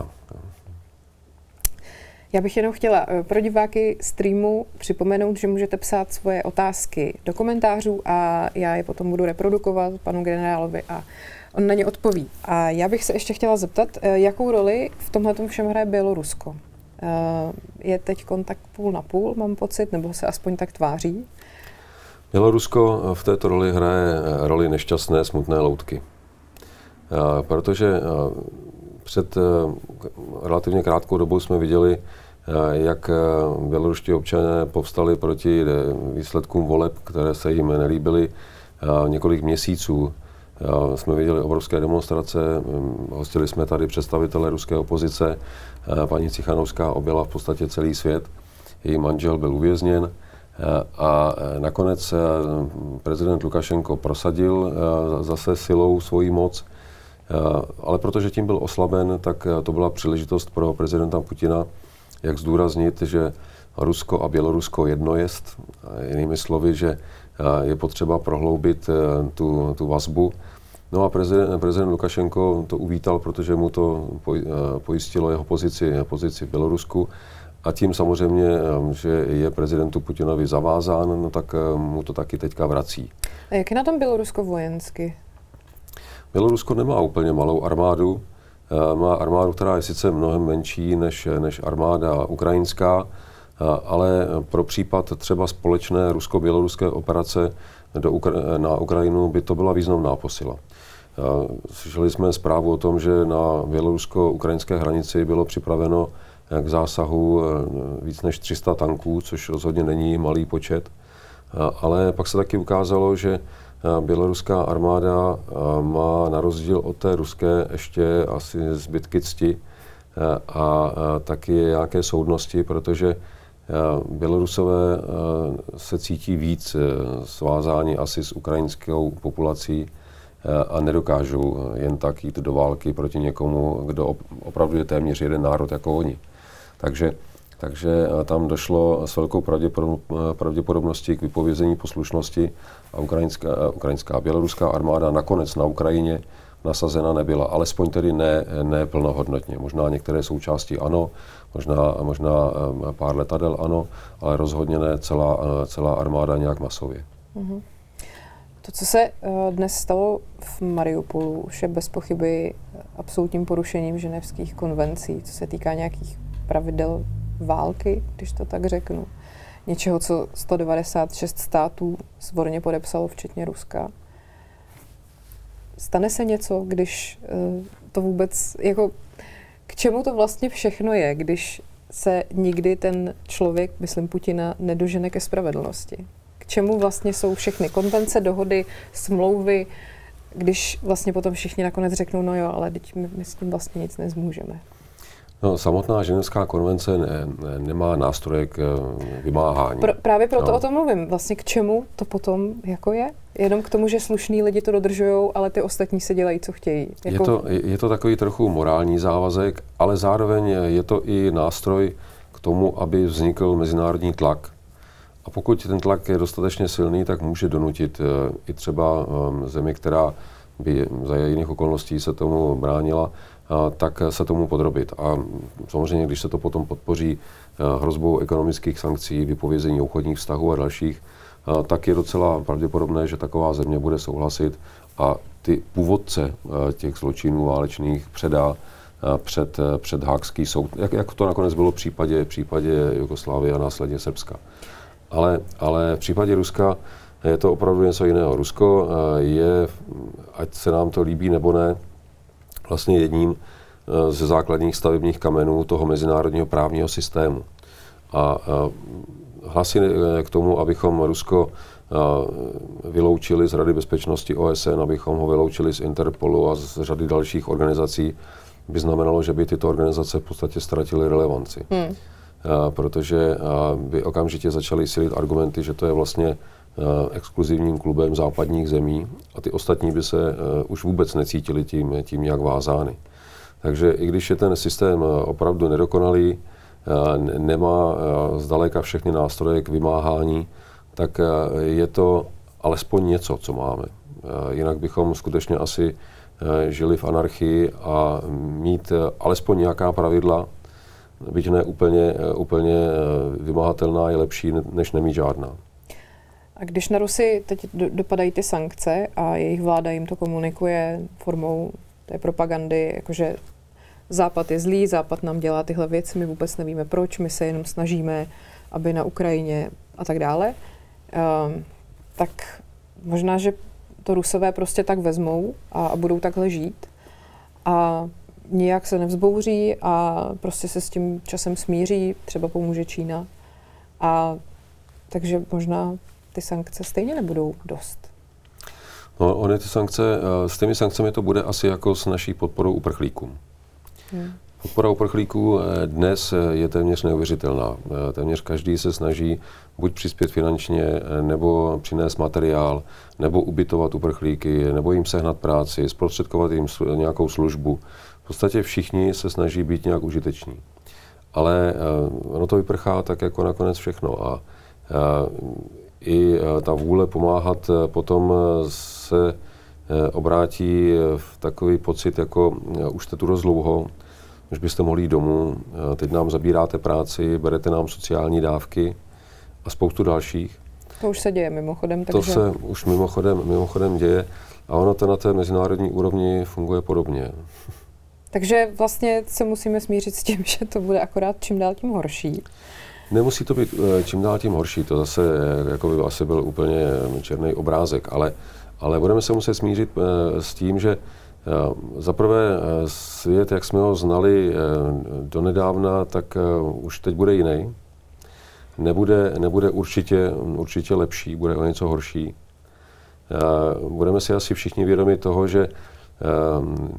Já bych jenom chtěla eh, pro diváky streamu připomenout, že můžete psát svoje otázky do komentářů a já je potom budu reprodukovat panu generálovi a on na ně odpoví. A já bych se ještě chtěla zeptat, eh, jakou roli v tomhle všem hraje Bělorusko? Eh, je teď kontakt půl na půl, mám pocit, nebo se aspoň tak tváří? Bělorusko v této roli hraje roli nešťastné, smutné loutky. Protože před relativně krátkou dobou jsme viděli, jak běloruští občané povstali proti výsledkům voleb, které se jim nelíbily několik měsíců. Jsme viděli obrovské demonstrace, hm, hostili jsme tady představitele ruské opozice, paní Cichanovská objela v podstatě celý svět, její manžel byl uvězněn a nakonec prezident Lukašenko prosadil zase silou svoji moc, ale protože tím byl oslaben, tak to byla příležitost pro prezidenta Putina, jak zdůraznit, že Rusko a Bělorusko jedno jest, jinými slovy, že je potřeba prohloubit tu, tu vazbu No a prezident, prezident Lukašenko to uvítal, protože mu to eh, pojistilo jeho pozici, pozici v Bělorusku. A tím samozřejmě, eh, že je prezidentu Putinovi zavázán, no tak mu to taky teďka vrací. A jak je na tom Bělorusko vojensky? Bělorusko nemá úplně malou armádu. Má armádu, která je sice mnohem menší než, než armáda ukrajinská, ale pro případ třeba společné rusko-běloruské operace do Ukra- na Ukrajinu by to byla významná posila. Slyšeli jsme zprávu o tom, že na bělorusko-ukrajinské hranici bylo připraveno k zásahu eh, víc než 300 tanků, což rozhodně není malý počet. Ale pak se taky ukázalo, že eh, běloruská armáda eh, má na rozdíl od té ruské ještě asi zbytky cti a taky nějaké soudnosti, protože Bělorusové se cítí víc svázáni asi s ukrajinskou populací a nedokážou jen tak jít do války proti někomu, kdo opravdu je téměř jeden národ jako oni. Takže, takže tam došlo s velkou pravděpodobností k vypovězení poslušnosti a ukrajinská, ukrajinská a běloruská armáda nakonec na Ukrajině nasazena nebyla, alespoň tedy ne, ne plnohodnotně. Možná některé součásti ano, možná, možná pár letadel ano, ale rozhodně ne celá, celá armáda nějak masově. Mm-hmm. To, co se dnes stalo v Mariupolu, už je bez pochyby absolutním porušením ženevských konvencí, co se týká nějakých pravidel války, když to tak řeknu. Něčeho, co 196 států svorně podepsalo, včetně Ruska. Stane se něco, když uh, to vůbec, jako k čemu to vlastně všechno je, když se nikdy ten člověk, myslím Putina, nedožene ke spravedlnosti? čemu vlastně jsou všechny konvence, dohody, smlouvy, když vlastně potom všichni nakonec řeknou, no jo, ale teď my, my s tím vlastně nic nezmůžeme. No, samotná ženevská konvence ne, ne, nemá nástroje k eh, vymáhání. Pro, právě proto no. o tom mluvím. Vlastně k čemu to potom jako je? Jenom k tomu, že slušní lidi to dodržují, ale ty ostatní se dělají, co chtějí. Jako... Je, to, je to takový trochu morální závazek, ale zároveň je to i nástroj k tomu, aby vznikl mezinárodní tlak a pokud ten tlak je dostatečně silný, tak může donutit eh, i třeba ehm, zemi, která by za jiných okolností se tomu bránila, tak se tomu podrobit. A samozřejmě, když se to potom podpoří eh, hrozbou ekonomických sankcí, vypovězení obchodních vztahů a dalších, tak je docela pravděpodobné, že taková země bude souhlasit a ty původce těch zločinů válečných předá před, před Hákský soud, jak, jak to nakonec bylo v případě, v případě Jugoslávie a následně Srbska. Ale, ale v případě Ruska je to opravdu něco jiného. Rusko je, ať se nám to líbí nebo ne, vlastně jedním ze základních stavebních kamenů toho mezinárodního právního systému. A hlasy k tomu, abychom Rusko vyloučili z Rady bezpečnosti OSN, abychom ho vyloučili z Interpolu a z řady dalších organizací, by znamenalo, že by tyto organizace v podstatě ztratily relevanci. Hmm. Protože by okamžitě začaly silit argumenty, že to je vlastně exkluzivním klubem západních zemí a ty ostatní by se už vůbec necítili tím, tím nějak vázány. Takže i když je ten systém opravdu nedokonalý, nemá zdaleka všechny nástroje k vymáhání, tak je to alespoň něco, co máme. Jinak bychom skutečně asi žili v anarchii a mít alespoň nějaká pravidla, byť ne úplně, úplně vymahatelná, je lepší, než nemít žádná. A když na Rusy teď dopadají ty sankce a jejich vláda jim to komunikuje formou té propagandy, jakože Západ je zlý, Západ nám dělá tyhle věci, my vůbec nevíme proč, my se jenom snažíme, aby na Ukrajině a tak dále, um, tak možná, že to Rusové prostě tak vezmou a, a budou takhle žít a nijak se nevzbouří a prostě se s tím časem smíří, třeba pomůže Čína. A takže možná ty sankce stejně nebudou dost. No, ony ty sankce, eh, s těmi sankcemi to bude asi jako s naší podporou uprchlíkům. Hmm. Podpora uprchlíků eh, dnes eh, je téměř neuvěřitelná. Téměř každý se snaží buď přispět finančně, nebo přinést materiál, nebo ubytovat uprchlíky, nebo jim sehnat práci, zprostředkovat jim nějakou službu. V podstatě všichni se snaží být nějak užiteční. Ale ono to vyprchá tak jako nakonec všechno. A i eh, ta vůle pomáhat eh, potom eh, se obrátí v takový pocit, jako už jste tu dost dlouho, už byste mohli jít domů, teď nám zabíráte práci, berete nám sociální dávky a spoustu dalších. To už se děje mimochodem. Takže... To se už mimochodem, mimochodem děje a ono to na té mezinárodní úrovni funguje podobně. Takže vlastně se musíme smířit s tím, že to bude akorát čím dál tím horší. Nemusí to být eh, čím dál tím horší, to zase eh, jako by asi byl úplně černý obrázek, ale, ale budeme se muset smířit eh, s tím, že zaprvé svět, jak jsme ho znali donedávna, tak už teď bude jiný. Nebude, nebude určitě, určitě lepší, bude o něco horší. Budeme si asi všichni vědomi toho, že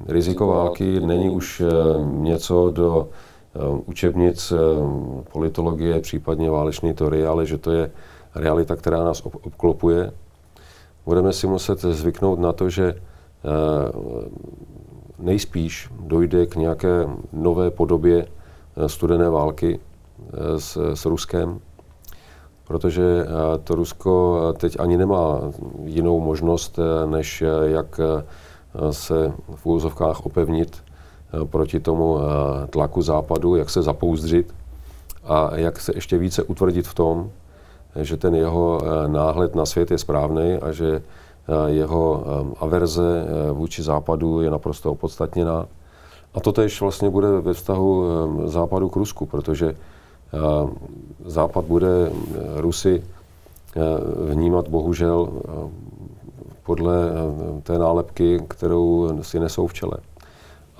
riziko války není už něco do Eh, učebnic eh, politologie, případně válečné teorie, ale že to je realita, která nás obklopuje. Budeme si muset zvyknout na to, že eh, nejspíš dojde k nějaké nové podobě studené války s, s Ruskem, protože to Rusko teď ani nemá jinou možnost, než jak se v úvozovkách opevnit Eh, proti tomu eh, tlaku západu, jak se zapouzdřit a jak se ještě více utvrdit v tom, že ten jeho eh, náhled na svět je správný a že jeho averze vůči západu je naprosto opodstatněná. A to tež vlastně bude ve vztahu západu k Rusku, protože západ bude Rusy vnímat bohužel podle té nálepky, kterou si nesou v čele.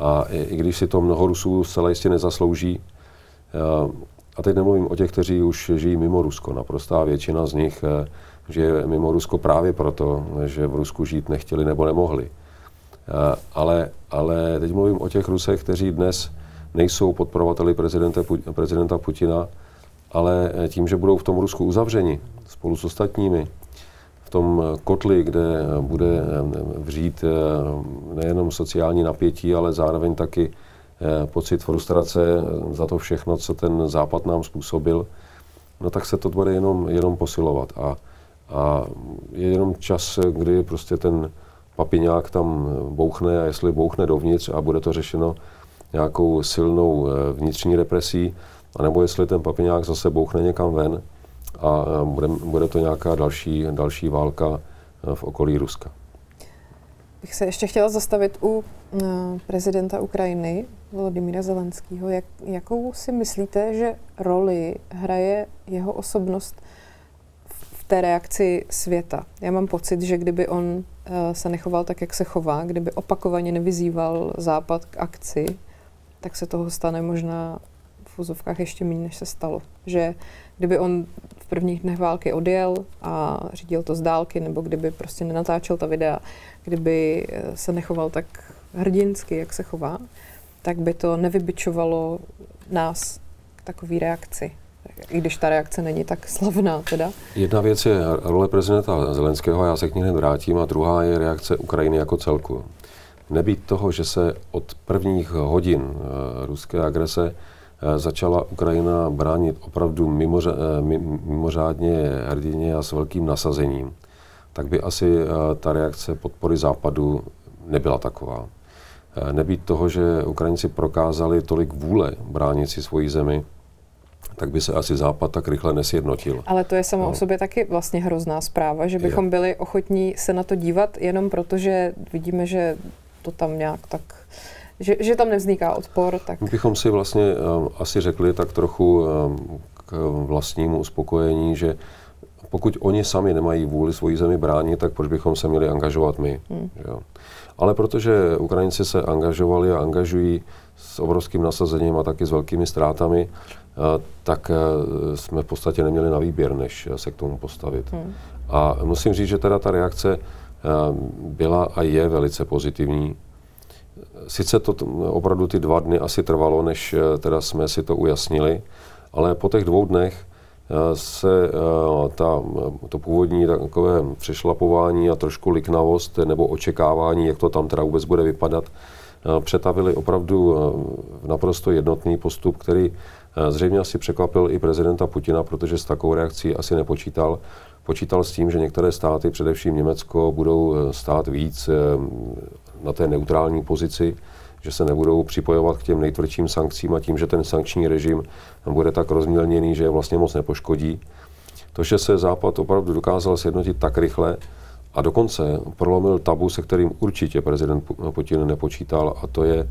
A i, i když si to mnoho Rusů zcela jistě nezaslouží, eh, a teď nemluvím o těch, kteří už žijí mimo Rusko, naprostá většina z nich eh, žije mimo Rusko právě proto, že v Rusku žít nechtěli nebo nemohli. Eh, ale, ale teď mluvím o těch Rusech, kteří dnes nejsou podporovateli prezidenta, prezidenta Putina, ale tím, že budou v tom Rusku uzavřeni spolu s ostatními, tom kotli, kde bude eh, vřít eh, nejenom sociální napětí, ale zároveň taky eh, pocit frustrace za to všechno, co ten západ nám způsobil, no tak se to bude jenom, jenom posilovat. A, a je jenom čas, kdy prostě ten papiňák tam bouchne a jestli bouchne dovnitř a bude to řešeno nějakou silnou vnitřní represí, anebo jestli ten papiňák zase bouchne někam ven a bude, bude to nějaká další, další válka v okolí Ruska. Bych se ještě chtěla zastavit u prezidenta Ukrajiny, Volodymyra Zelenského. Jak, jakou si myslíte, že roli hraje jeho osobnost v té reakci světa? Já mám pocit, že kdyby on uh, se nechoval tak, jak se chová, kdyby opakovaně nevyzýval Západ k akci, tak se toho stane možná v úzovkách ještě méně, než se stalo. Že kdyby on prvních dnech války odjel a řídil to z dálky, nebo kdyby prostě nenatáčel ta videa, kdyby eh, se nechoval tak hrdinsky, jak se chová, tak by to nevybičovalo nás k takové reakci. I když ta reakce není tak slavná teda. Jedna věc je role prezidenta Zelenského, já se k ní hned vrátím, a druhá je reakce Ukrajiny jako celku. Nebýt toho, že se od prvních hodin uh, ruské agrese začala Ukrajina bránit opravdu mimoře, uh, mimořádně hrdině a s velkým nasazením, tak by asi ta reakce podpory Západu nebyla taková. Eh, nebýt toho, že Ukrajinci prokázali tolik vůle bránit si svoji zemi, tak by se asi Západ tak rychle nesjednotil. Ale to je samo no. o sobě taky vlastně hrozná zpráva, že bychom je. byli ochotní se na to dívat jenom proto, že vidíme, že to tam nějak tak že, že tam nevzniká odpor, tak... My bychom si vlastně um, asi řekli tak trochu um, k vlastnímu uspokojení, že pokud oni sami nemají vůli svoji zemi bránit, tak proč bychom se měli angažovat my? Hmm. Jo? Ale protože Ukrajinci se angažovali a angažují s obrovským nasazením a taky s velkými ztrátami, eh, tak eh, jsme v podstatě neměli na výběr, než se k tomu postavit. Hmm. A musím říct, že teda ta reakce eh, byla a je velice pozitivní. Sice to opravdu ty dva dny asi trvalo, než teda jsme si to ujasnili, ale po těch dvou dnech se eh, ta, to původní takové přešlapování a trošku liknavost nebo očekávání, jak to tam teda vůbec bude vypadat, eh, přetavili opravdu v naprosto jednotný postup, který eh, zřejmě asi překvapil i prezidenta Putina, protože s takovou reakcí asi nepočítal. Počítal s tím, že některé státy, především Německo, budou stát víc na té neutrální pozici, že se nebudou připojovat k těm nejtvrdším sankcím a tím, že ten sankční režim bude tak rozmělněný, že je vlastně moc nepoškodí. To, že se Západ opravdu dokázal sjednotit tak rychle a dokonce prolomil tabu, se kterým určitě prezident Putin nepočítal, a to je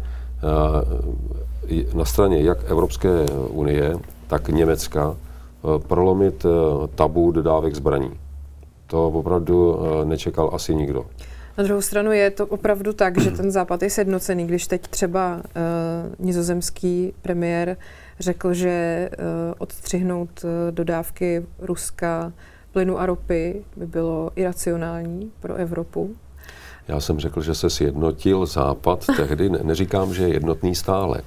eh, na straně jak Evropské unie, tak Německa eh, prolomit eh, tabu dodávek zbraní. To opravdu nečekal asi nikdo. Na druhou stranu je to opravdu tak, že ten západ je sednocený, když teď třeba uh, nizozemský premiér řekl, že uh, odstřihnout uh, dodávky Ruska plynu a ropy by bylo iracionální pro Evropu. Já jsem řekl, že se sjednotil Západ tehdy, ne, neříkám, že je jednotný stále.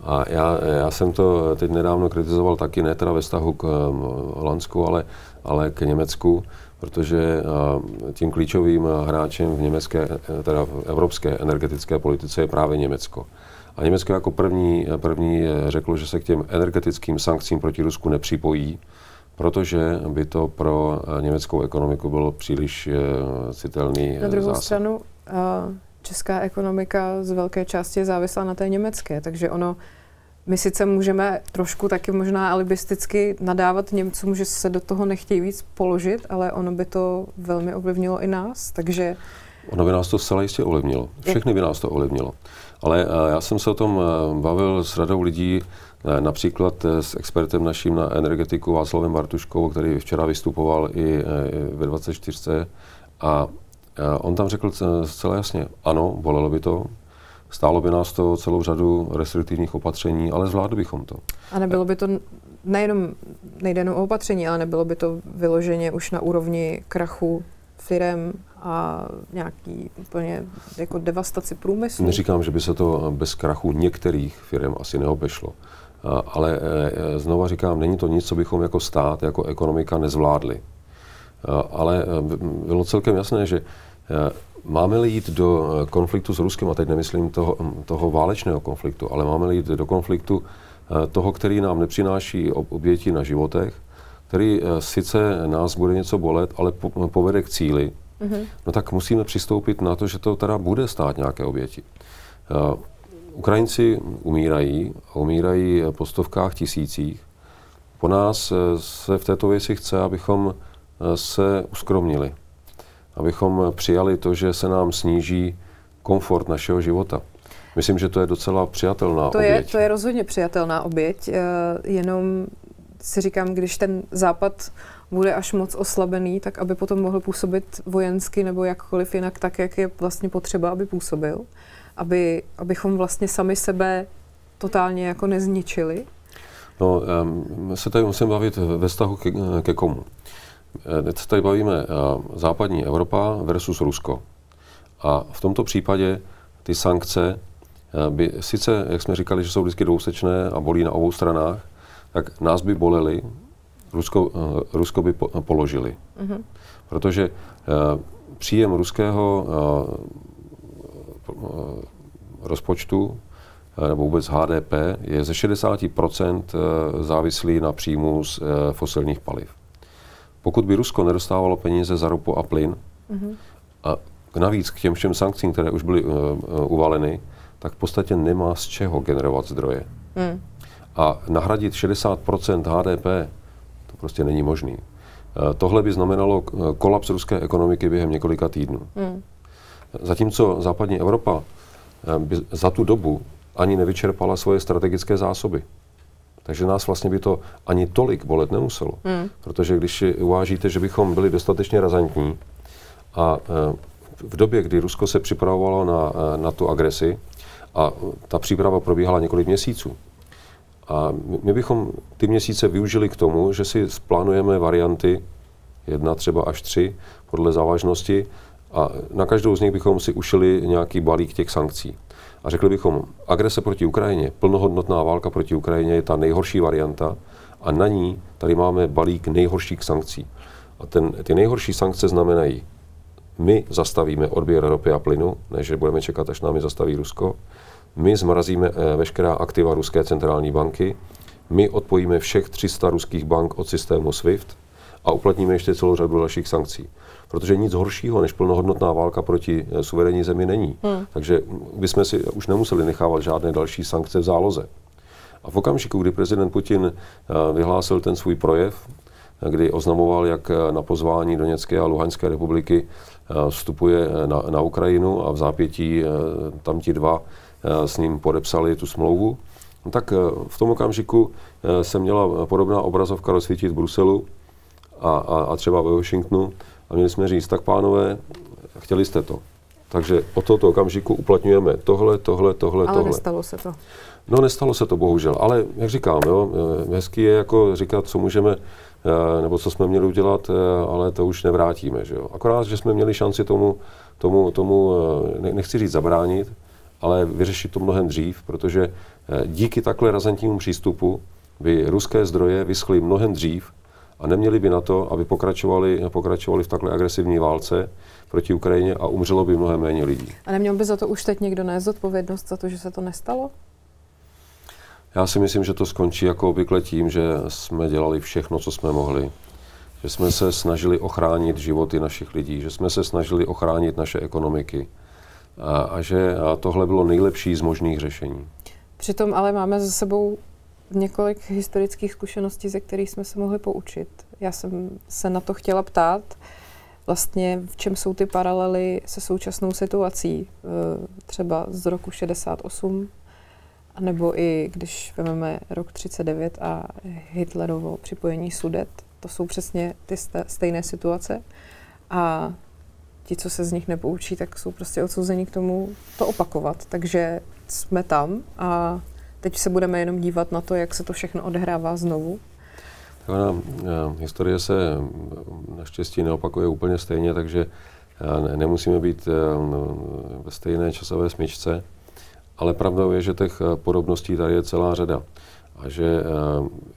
A já, já jsem to teď nedávno kritizoval taky, ne teda ve vztahu k Holandsku, ale, ale k Německu, protože tím klíčovým hráčem v německé, teda v evropské energetické politice je právě Německo. A Německo jako první, první řeklo, že se k těm energetickým sankcím proti Rusku nepřipojí, protože by to pro německou ekonomiku bylo příliš citelný Na druhou zásad. stranu, česká ekonomika z velké části je závislá na té německé, takže ono my sice můžeme trošku taky možná alibisticky nadávat Němcům, že se do toho nechtějí víc položit, ale ono by to velmi ovlivnilo i nás, takže... Ono by nás to zcela jistě ovlivnilo. Všechny by nás to ovlivnilo. Ale eh, já jsem se o tom eh, bavil s radou lidí, eh, například s expertem naším na energetiku Václavem Bartuškou, který včera vystupoval i ve 24. A on tam řekl zcela jasně, ano, bolelo by to, Stálo by nás to celou řadu restriktivních opatření, ale zvládli bychom to. A nebylo by to nejenom, nejde jenom o opatření, ale nebylo by to vyloženě už na úrovni krachu firem a nějaký úplně jako devastaci průmyslu? Neříkám, že by se to bez krachu některých firm asi neobešlo. Ale e, e, znova říkám, není to nic, co bychom jako stát, jako ekonomika nezvládli. Ale e, bylo celkem jasné, že Máme-li jít do eh, konfliktu s Ruskem, a teď nemyslím toho, hm, toho válečného konfliktu, ale máme-li jít do konfliktu eh, toho, který nám nepřináší oběti na životech, který eh, sice nás bude něco bolet, ale povede k cíli, mm-hmm. no tak musíme přistoupit na to, že to teda bude stát nějaké oběti. Ukrajinci umírají umírají po stovkách tisících. Po nás se v této věci chce, abychom se uskromnili, abychom přijali to, že se nám sníží komfort našeho života. Myslím, že to je docela přijatelná to oběť. Je, to je rozhodně přijatelná oběť, jenom si říkám, když ten západ bude až moc oslabený, tak aby potom mohl působit vojensky nebo jakkoliv jinak tak, jak je vlastně potřeba, aby působil. Aby, abychom vlastně sami sebe totálně jako nezničili. No, um, se tady musím bavit ve vztahu ke, ke komu. Teď se tady bavíme uh, západní Evropa versus Rusko. A v tomto případě ty sankce uh, by sice, jak jsme říkali, že jsou vždycky dvousečné a bolí na obou stranách, tak nás by boleli, Rusko, Rusko by po, položili. Mm-hmm. Protože příjem ruského rozpočtu nebo vůbec HDP je ze 60% závislý na příjmu z fosilních paliv. Pokud by Rusko nedostávalo peníze za ropu a plyn, mm-hmm. a navíc k těm všem sankcím, které už byly uh, uvaleny, tak v podstatě nemá z čeho generovat zdroje. Mm. A nahradit 60% HDP, to prostě není možný. Uh, tohle by znamenalo kolaps ruské ekonomiky během několika týdnů. Mm. Zatímco západní Evropa uh, by za tu dobu ani nevyčerpala svoje strategické zásoby. Takže nás vlastně by to ani tolik bolet nemuselo. Mm. Protože když uvážíte, že bychom byli dostatečně razantní a v době, kdy Rusko se připravovalo na, na tu agresi, a ta příprava probíhala několik měsíců, a my bychom ty měsíce využili k tomu, že si plánujeme varianty, jedna třeba až tři, podle závažnosti, a na každou z nich bychom si ušili nějaký balík těch sankcí. A řekli bychom, agrese proti Ukrajině, plnohodnotná válka proti Ukrajině je ta nejhorší varianta a na ní tady máme balík nejhorších sankcí. A ten, ty nejhorší sankce znamenají, my zastavíme odběr ropy a plynu, než budeme čekat, až námi zastaví Rusko. My zmrazíme eh, veškerá aktiva Ruské centrální banky. My odpojíme všech 300 ruských bank od systému SWIFT a uplatníme ještě celou řadu dalších sankcí protože nic horšího než plnohodnotná válka proti eh, suverénní zemi není. Hmm. Takže bychom si už nemuseli nechávat žádné další sankce v záloze. A v okamžiku, kdy prezident Putin eh, vyhlásil ten svůj projev, eh, kdy oznamoval, jak na pozvání Doněcké a Luhanské republiky vstupuje na, na Ukrajinu a v zápětí tam ti dva s ním podepsali tu smlouvu, tak v tom okamžiku se měla podobná obrazovka rozsvítit v Bruselu a, a, a třeba ve Washingtonu, a měli jsme říct, tak pánové, chtěli jste to. Takže od tohoto okamžiku uplatňujeme tohle, tohle, tohle, ale tohle. nestalo se to. No nestalo se to bohužel, ale jak říkám, jo, eh, hezký je jako říkat, co můžeme, eh, nebo co jsme měli udělat, eh, ale to už nevrátíme. Že jo. Akorát, že jsme měli šanci tomu, tomu, tomu, nechci říct zabránit, ale vyřešit to mnohem dřív, protože díky takhle razantnímu přístupu by ruské zdroje vyschly mnohem dřív, a neměli by na to, aby pokračovali, pokračovali v takhle agresivní válce proti Ukrajině a umřelo by mnohem méně lidí. A neměl by za to už teď někdo nést odpovědnost za to, že se to nestalo? Já si myslím, že to skončí jako obvykle tím, že jsme dělali všechno, co jsme mohli. Že jsme se snažili ochránit životy našich lidí, že jsme se snažili ochránit naše ekonomiky a, a že a tohle bylo nejlepší z možných řešení. Přitom ale máme za sebou několik historických zkušeností, ze kterých jsme se mohli poučit. Já jsem se na to chtěla ptát, vlastně v čem jsou ty paralely se současnou situací, eh, třeba z roku 68, nebo i když vezmeme rok 39 a Hitlerovo připojení Sudet, to jsou přesně ty stejné situace. A ti, co se z nich nepoučí, tak jsou prostě odsouzeni k tomu to opakovat. Takže jsme tam a Teď se budeme jenom dívat na to, jak se to všechno odehrává znovu. Ona, eh, historie se eh, naštěstí neopakuje úplně stejně, takže eh, nemusíme být ve stejné časové smyčce, ale pravdou je, že těch podobností tady je celá řada. A že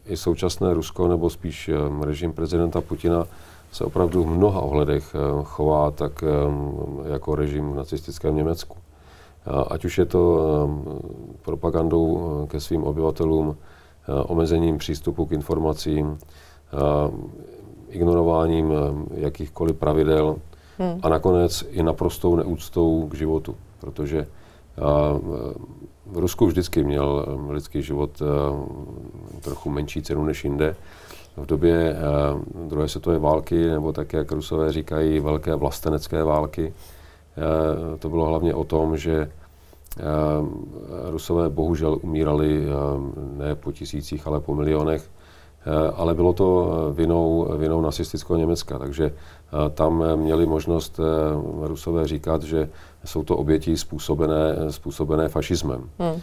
i současné Rusko, nebo spíš režim prezidenta Putina, se opravdu v mnoha ohledech chová tak jako režim v nacistickém Německu. Ať už je to ehm, propagandou eh, ke svým obyvatelům, eh, omezením přístupu k informacím, eh, ignorováním jakýchkoliv pravidel hmm. a nakonec i naprostou neúctou k životu, protože v Rusku vždycky měl lidský život trochu menší cenu než jinde. V době druhé světové války, nebo tak, jak Rusové říkají, velké vlastenecké války, to bylo hlavně o tom, že Rusové bohužel umírali ne po tisících, ale po milionech Eh, ale bylo to eh, vinou, vinou nacistického Německa, takže eh, tam měli možnost Rusové říkat, že jsou to oběti způsobené, způsobené fašismem. Hmm.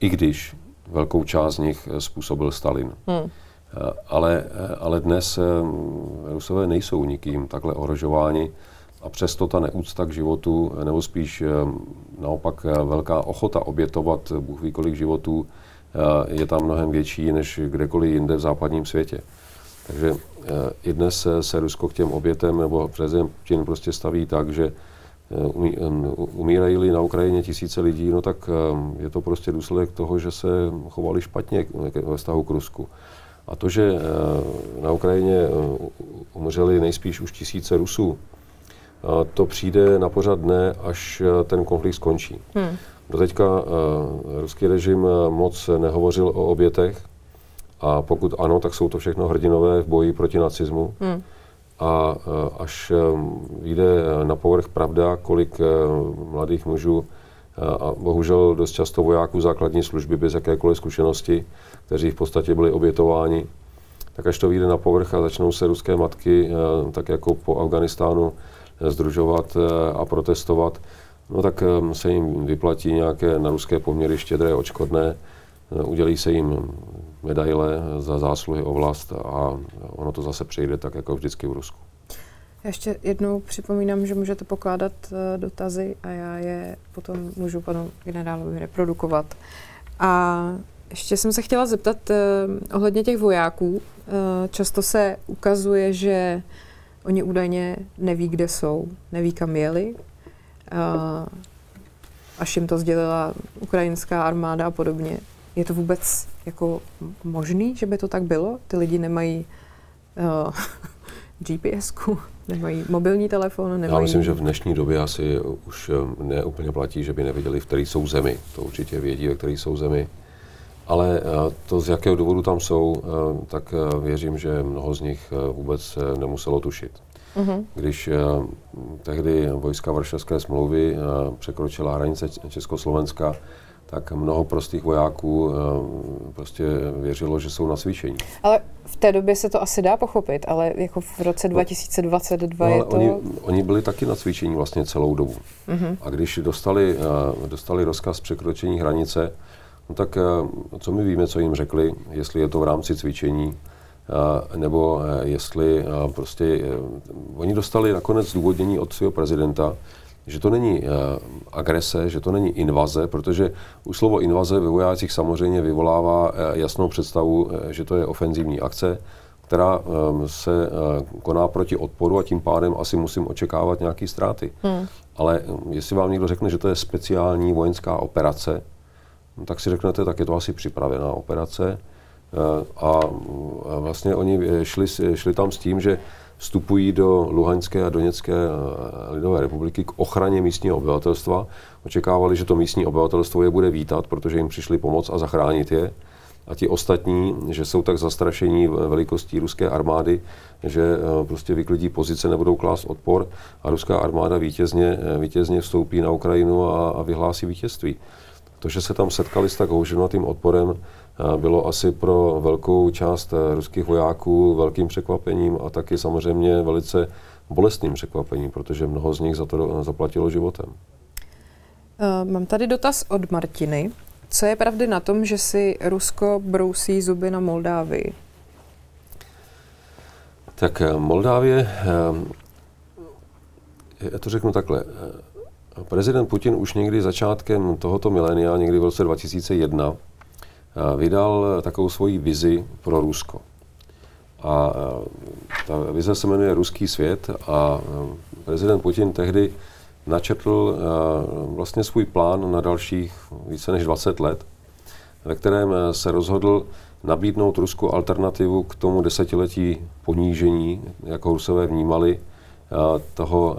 I když velkou část z nich způsobil Stalin. Hmm. Ale, ale dnes Rusové nejsou nikým takhle ohrožováni a přesto ta neúcta k životu, nebo spíš naopak velká ochota obětovat Bůh ví kolik životů, Eh, je tam mnohem větší než kdekoliv jinde v západním světě. Takže eh, i dnes se Rusko k těm obětem nebo prezident Putin prostě staví tak, že eh, umírají-li na Ukrajině tisíce lidí, no tak je to prostě důsledek toho, že se chovali špatně ve vztahu k Rusku. A to, že na Ukrajině umřeli nejspíš už tisíce Rusů, to přijde na pořad dne, až ten konflikt skončí. Hmm. Doteďka uh, ruský režim eh, moc nehovořil o obětech a pokud ano, tak jsou to všechno hrdinové v boji proti nacismu. Hmm. A uh, až vyjde na povrch pravda, kolik uh, mladých mužů a bohužel dost často vojáků základní služby bez jakékoliv zkušenosti, kteří v podstatě byli obětováni, tak až to vyjde na povrch a začnou se ruské matky, tak jako po Afganistánu, združovat a protestovat, no tak ehm, se jim vyplatí nějaké na ruské poměry štědré očkodné, eh, udělí se jim medaile za zásluhy o vlast a ono to zase přejde tak jako vždycky v Rusku. Já ještě jednou připomínám, že můžete pokládat eh, dotazy a já je potom můžu panu generálovi reprodukovat. A ještě jsem se chtěla zeptat eh, ohledně těch vojáků. Eh, často se ukazuje, že oni údajně neví, kde jsou, neví, kam jeli, až jim to sdělila ukrajinská armáda a podobně. Je to vůbec jako možný, že by to tak bylo? Ty lidi nemají uh, gps nemají mobilní telefon, nemají... Já myslím, že v dnešní době asi už eh, neúplně platí, že by nevěděli, v které jsou zemi. To určitě vědí, ve které jsou zemi. Ale eh, to, z jakého důvodu tam jsou, tak věřím, že mnoho z nich vůbec nemuselo tušit. Mm-hmm. Když tehdy vojska Varšavské smlouvy překročila hranice Československa, tak mnoho prostých vojáků prostě věřilo, že jsou na cvičení. Ale v té době se to asi dá pochopit, ale jako v roce 2022 no, je to... Oni, oni byli taky na cvičení vlastně celou dobu. Mm-hmm. A když dostali, dostali rozkaz překročení hranice, no tak uh, co my víme, co jim řekli, jestli je to v rámci cvičení, nebo e, jestli prostě oni dostali nakonec zdůvodnění od svého prezidenta, že to není agrese, že to není invaze, protože už slovo invaze ve vojácích samozřejmě vyvolává jasnou představu, že to je ofenzivní akce, která se koná proti odporu a tím pádem asi musím očekávat nějaké ztráty. Hmm. Ale jestli vám někdo řekne, že to je speciální vojenská operace, tak si řeknete, tak je to asi připravená operace. A vlastně oni šli, šli tam s tím, že vstupují do Luhanské a Doněcké eh, lidové republiky k ochraně místního obyvatelstva. Očekávali, že to místní obyvatelstvo je bude vítat, protože jim přišli pomoct a zachránit je. A ti ostatní, že jsou tak zastrašení velikostí ruské armády, že eh, prostě vyklidí pozice, nebudou klást odpor a ruská armáda vítězně, eh, vítězně vstoupí na Ukrajinu a, a vyhlásí vítězství. To, že se tam setkali s tak houževnatým odporem, bylo asi pro velkou část eh, ruských vojáků velkým překvapením a taky samozřejmě velice bolestným překvapením, protože mnoho z nich za to zaplatilo životem. Eh, mám tady dotaz od Martiny. Co je pravdy na tom, že si Rusko brousí zuby na Moldávii? Tak eh, Moldávie, já to řeknu takhle. Prezident Putin už někdy začátkem tohoto milénia, někdy v roce 2001, vydal takovou svoji vizi pro Rusko. A ta vize se jmenuje Ruský svět a prezident Putin tehdy načetl vlastně svůj plán na dalších více než 20 let, ve kterém se rozhodl nabídnout Rusku alternativu k tomu desetiletí ponížení, jako Rusové vnímali toho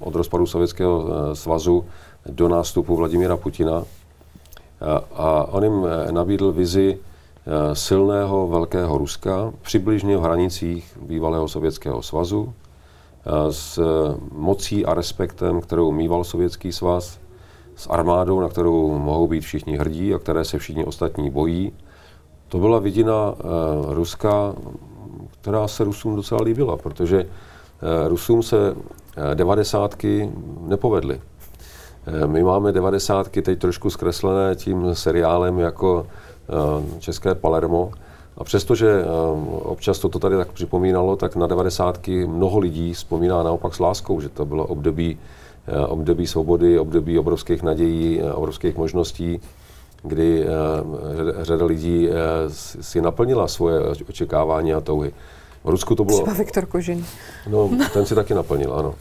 od rozpadu Sovětského svazu do nástupu Vladimira Putina a on jim eh, nabídl vizi silného velkého Ruska, přibližně v hranicích bývalého Sovětského svazu, s mocí a respektem, kterou mýval Sovětský svaz, s armádou, na kterou mohou být všichni hrdí a které se všichni ostatní bojí. To byla vidina Ruska, která se Rusům docela líbila, protože Rusům se devadesátky nepovedly. My máme devadesátky teď trošku zkreslené tím seriálem jako České Palermo, a přestože občas to tady tak připomínalo, tak na devadesátky mnoho lidí vzpomíná naopak s láskou, že to bylo období, období svobody, období obrovských nadějí, obrovských možností, kdy řada lidí si naplnila svoje očekávání a touhy. V Rusku to bylo... Třeba Viktor Kožin. No, ten si taky naplnil, ano.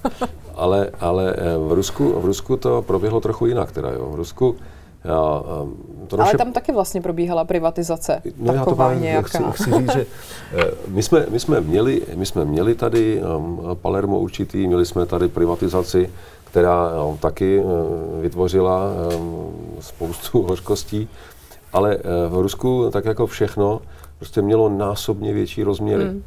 Ale, ale eh, v, Rusku, v Rusku to proběhlo trochu jinak teda, jo. V Rusku já, eh, to naše... Ale tam taky vlastně probíhala privatizace. No já to právě chci, chci říct, že eh, my jsme, my jsme, měli, my jsme měli tady um, Palermo určitý, měli jsme tady privatizaci, která um, taky um, vytvořila um, spoustu hořkostí, ale uh, v Rusku, tak jako všechno, prostě mělo násobně větší rozměry. Hmm.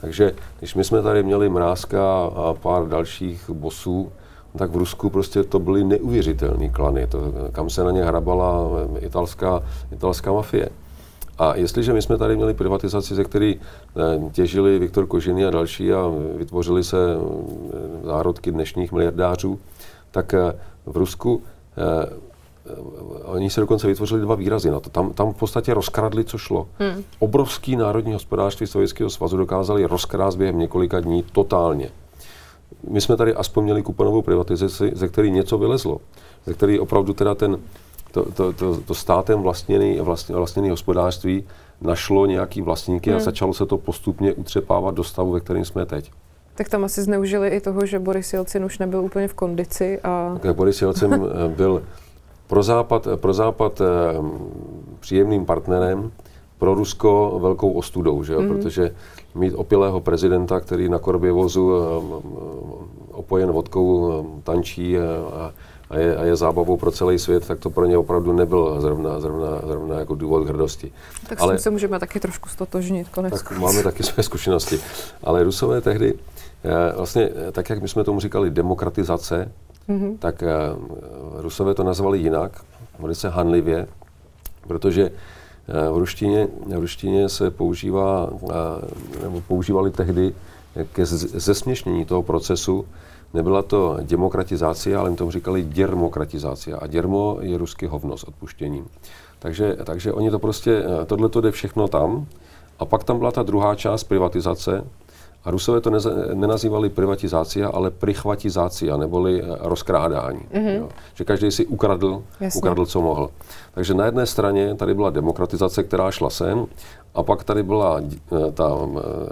Takže když my jsme tady měli Mrázka a pár dalších bosů, tak v Rusku prostě to byly neuvěřitelné klany, to, kam se na ně hrabala italská, italská mafie. A jestliže my jsme tady měli privatizaci, ze které eh, těžili Viktor Kožiny a další a vytvořili se eh, zárodky dnešních miliardářů, tak eh, v Rusku oni se dokonce vytvořili dva výrazy na to. Tam, tam v podstatě rozkradli, co šlo. Hmm. Obrovský národní hospodářství Sovětského svazu dokázali rozkrást během několika dní totálně. My jsme tady aspoň měli kuponovou privatizaci, ze který něco vylezlo. Ze který opravdu teda ten, to, to, to, to státem vlastněný, vlastně, vlastněný hospodářství našlo nějaký vlastníky hmm. a začalo se to postupně utřepávat do stavu, ve kterém jsme teď. Tak tam asi zneužili i toho, že Boris Jelcin už nebyl úplně v kondici. A... Tak Boris Jelcin eh, byl pro Západ, pro Západ eh, příjemným partnerem, pro Rusko velkou ostudou, že jo? Mm. protože mít opilého prezidenta, který na korbě vozu eh, opojen vodkou tančí a, a, je, a je zábavou pro celý svět, tak to pro ně opravdu nebyl zrovna, zrovna, zrovna jako důvod hrdosti. Tak Ale, s tím se můžeme taky trošku stotožnit, konec Tak máme taky své zkušenosti. Ale Rusové tehdy, vlastně tak, jak my jsme tomu říkali, demokratizace, mm-hmm. tak uh, Rusové to nazvali jinak, velice hanlivě, protože uh, v ruštině, v ruštině se používá, uh, nebo používali tehdy ke zesměšnění toho procesu, nebyla to demokratizace, ale tomu říkali děrmokratizace. A děrmo je ruský hovno s odpuštěním. Takže, takže oni to prostě, tohle to jde všechno tam. A pak tam byla ta druhá část privatizace, a Rusové to nenazývali privatizácia, ale prichvatizácia, neboli eh, rozkrádání. Mm-hmm. Jo. Že každý si ukradl, ukradl, co mohl. Takže na jedné straně tady byla demokratizace, která šla sem, a pak tady byla eh, ta,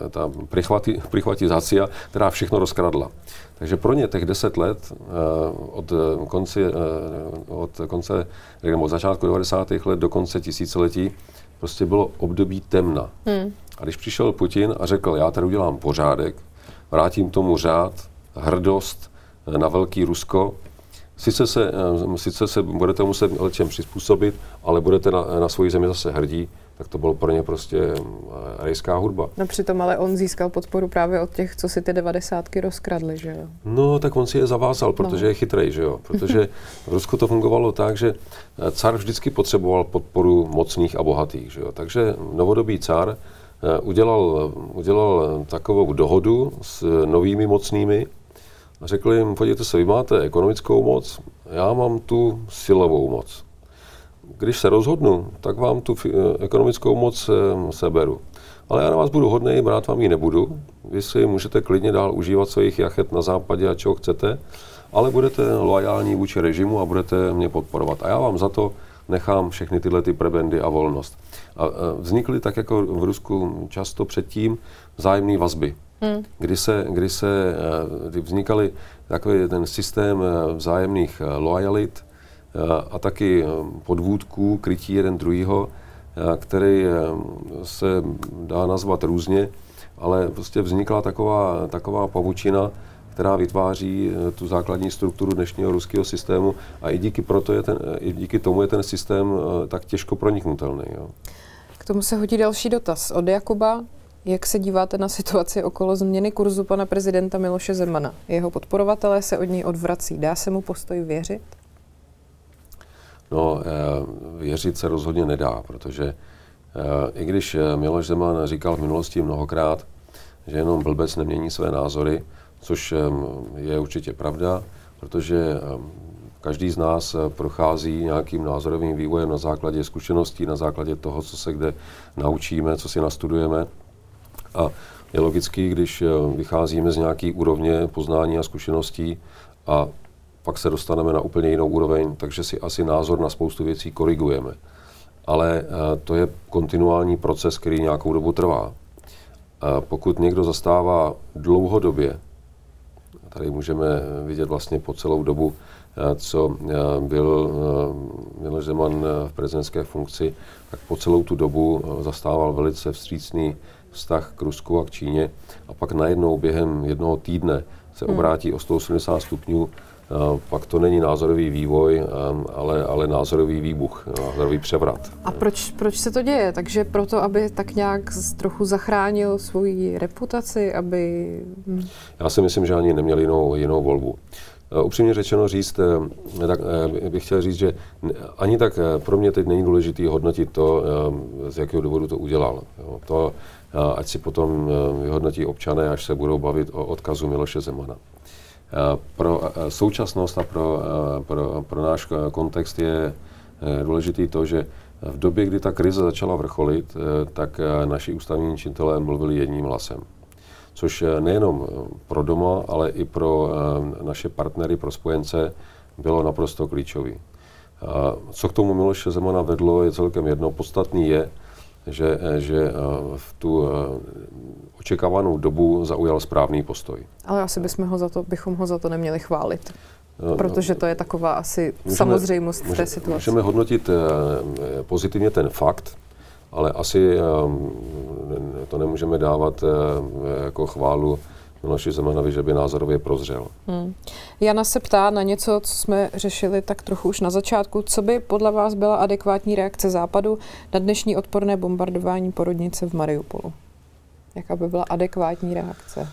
eh, ta prichvati, prichvatizácia, která všechno rozkradla. Takže pro ně těch deset let od konce, od konce nebo od začátku 90. let do konce tisíciletí prostě bylo období temna. Hmm. A když přišel Putin a řekl, já tady udělám pořádek, vrátím tomu řád, hrdost na velký Rusko, sice se, eh, sice se budete muset lečem přizpůsobit, ale budete na, na svoji zemi zase hrdí, tak to bylo pro ně prostě eh, rejská hudba. No přitom ale on získal podporu právě od těch, co si ty devadesátky rozkradli, že jo? No, tak on si je zavázal, protože no. je chytrej, že jo? Protože v Rusku to fungovalo tak, že eh, car vždycky potřeboval podporu mocných a bohatých, že jo? Takže novodobý car Eh, udělal, udělal takovou dohodu s novými mocnými a řekl jim, podívejte se, vy máte ekonomickou moc, já mám tu silovou moc. Když se rozhodnu, tak vám tu eh, ekonomickou moc eh, seberu. Ale já na vás budu hodný, brát vám ji nebudu. Vy si můžete klidně dál užívat svých jachet na západě a čeho chcete, ale budete loajální vůči režimu a budete mě podporovat. A já vám za to nechám všechny tyhle ty prebendy a volnost. A vznikly tak jako v Rusku často předtím vzájemné vazby, hmm. kdy se, kdy se kdy vznikaly takový ten systém eh, vzájemných eh, loajalit eh, a taky podvůdků, krytí jeden druhýho, který se dá nazvat různě, ale prostě vznikla taková, taková pavučina, která vytváří tu základní strukturu dnešního ruského systému a i díky, proto je ten, i díky tomu je ten systém tak těžko proniknutelný. Jo. K tomu se hodí další dotaz od Jakuba. Jak se díváte na situaci okolo změny kurzu pana prezidenta Miloše Zemana? Jeho podporovatelé se od něj odvrací. Dá se mu postoj věřit? No, eh, věřit se rozhodně nedá, protože eh, i když eh, Miloš Zeman říkal v minulosti mnohokrát, že jenom blbec nemění své názory, což je určitě pravda, protože každý z nás prochází nějakým názorovým vývojem na základě zkušeností, na základě toho, co se kde naučíme, co si nastudujeme. A je logický, když vycházíme z nějaké úrovně poznání a zkušeností a pak se dostaneme na úplně jinou úroveň, takže si asi názor na spoustu věcí korigujeme. Ale eh, to je kontinuální proces, který nějakou dobu trvá. Pokud někdo zastává dlouhodobě, tady můžeme vidět vlastně po celou dobu, eh, co byl Miloš Zeman v prezidentské funkci, tak po celou tu dobu zastával velice vstřícný vztah k Rusku a k Číně a pak najednou během jednoho týdne se hmm. obrátí o 180 stupňů pak to není názorový vývoj, ale, ale názorový výbuch, názorový převrat. A proč, proč se to děje? Takže proto, aby tak nějak trochu zachránil svoji reputaci, aby... Já si myslím, že ani neměl jinou, jinou volbu. E, upřímně řečeno říct, e, tak e, bych chtěl říct, že ani tak pro mě teď není důležité hodnotit to, z jakého důvodu to udělal. To, ať si potom vyhodnotí občané, až se budou bavit o odkazu Miloše Zemana. Eh, pro eh, současnost a pro, eh, pro, pro náš kontext je důležitý to, že v době, kdy ta krize začala vrcholit, tak naši ústavní činitelé mluvili jedním hlasem. Což nejenom pro doma, ale i pro naše partnery, pro spojence bylo naprosto klíčový. Co k tomu Miloše Zemana vedlo, je celkem jedno. Podstatný je, že, že v tu očekávanou dobu zaujal správný postoj. Ale asi bychom ho za to, bychom ho za to neměli chválit. No, protože to je taková asi můžeme, samozřejmost může, v té situaci. Můžeme hodnotit eh, pozitivně ten fakt, ale asi eh, to nemůžeme dávat eh, jako chválu Miloši Zemanovi, že by názorově prozřel. Hmm. Jana se ptá na něco, co jsme řešili tak trochu už na začátku. Co by podle vás byla adekvátní reakce Západu na dnešní odporné bombardování porodnice v Mariupolu? Jaká by byla adekvátní reakce?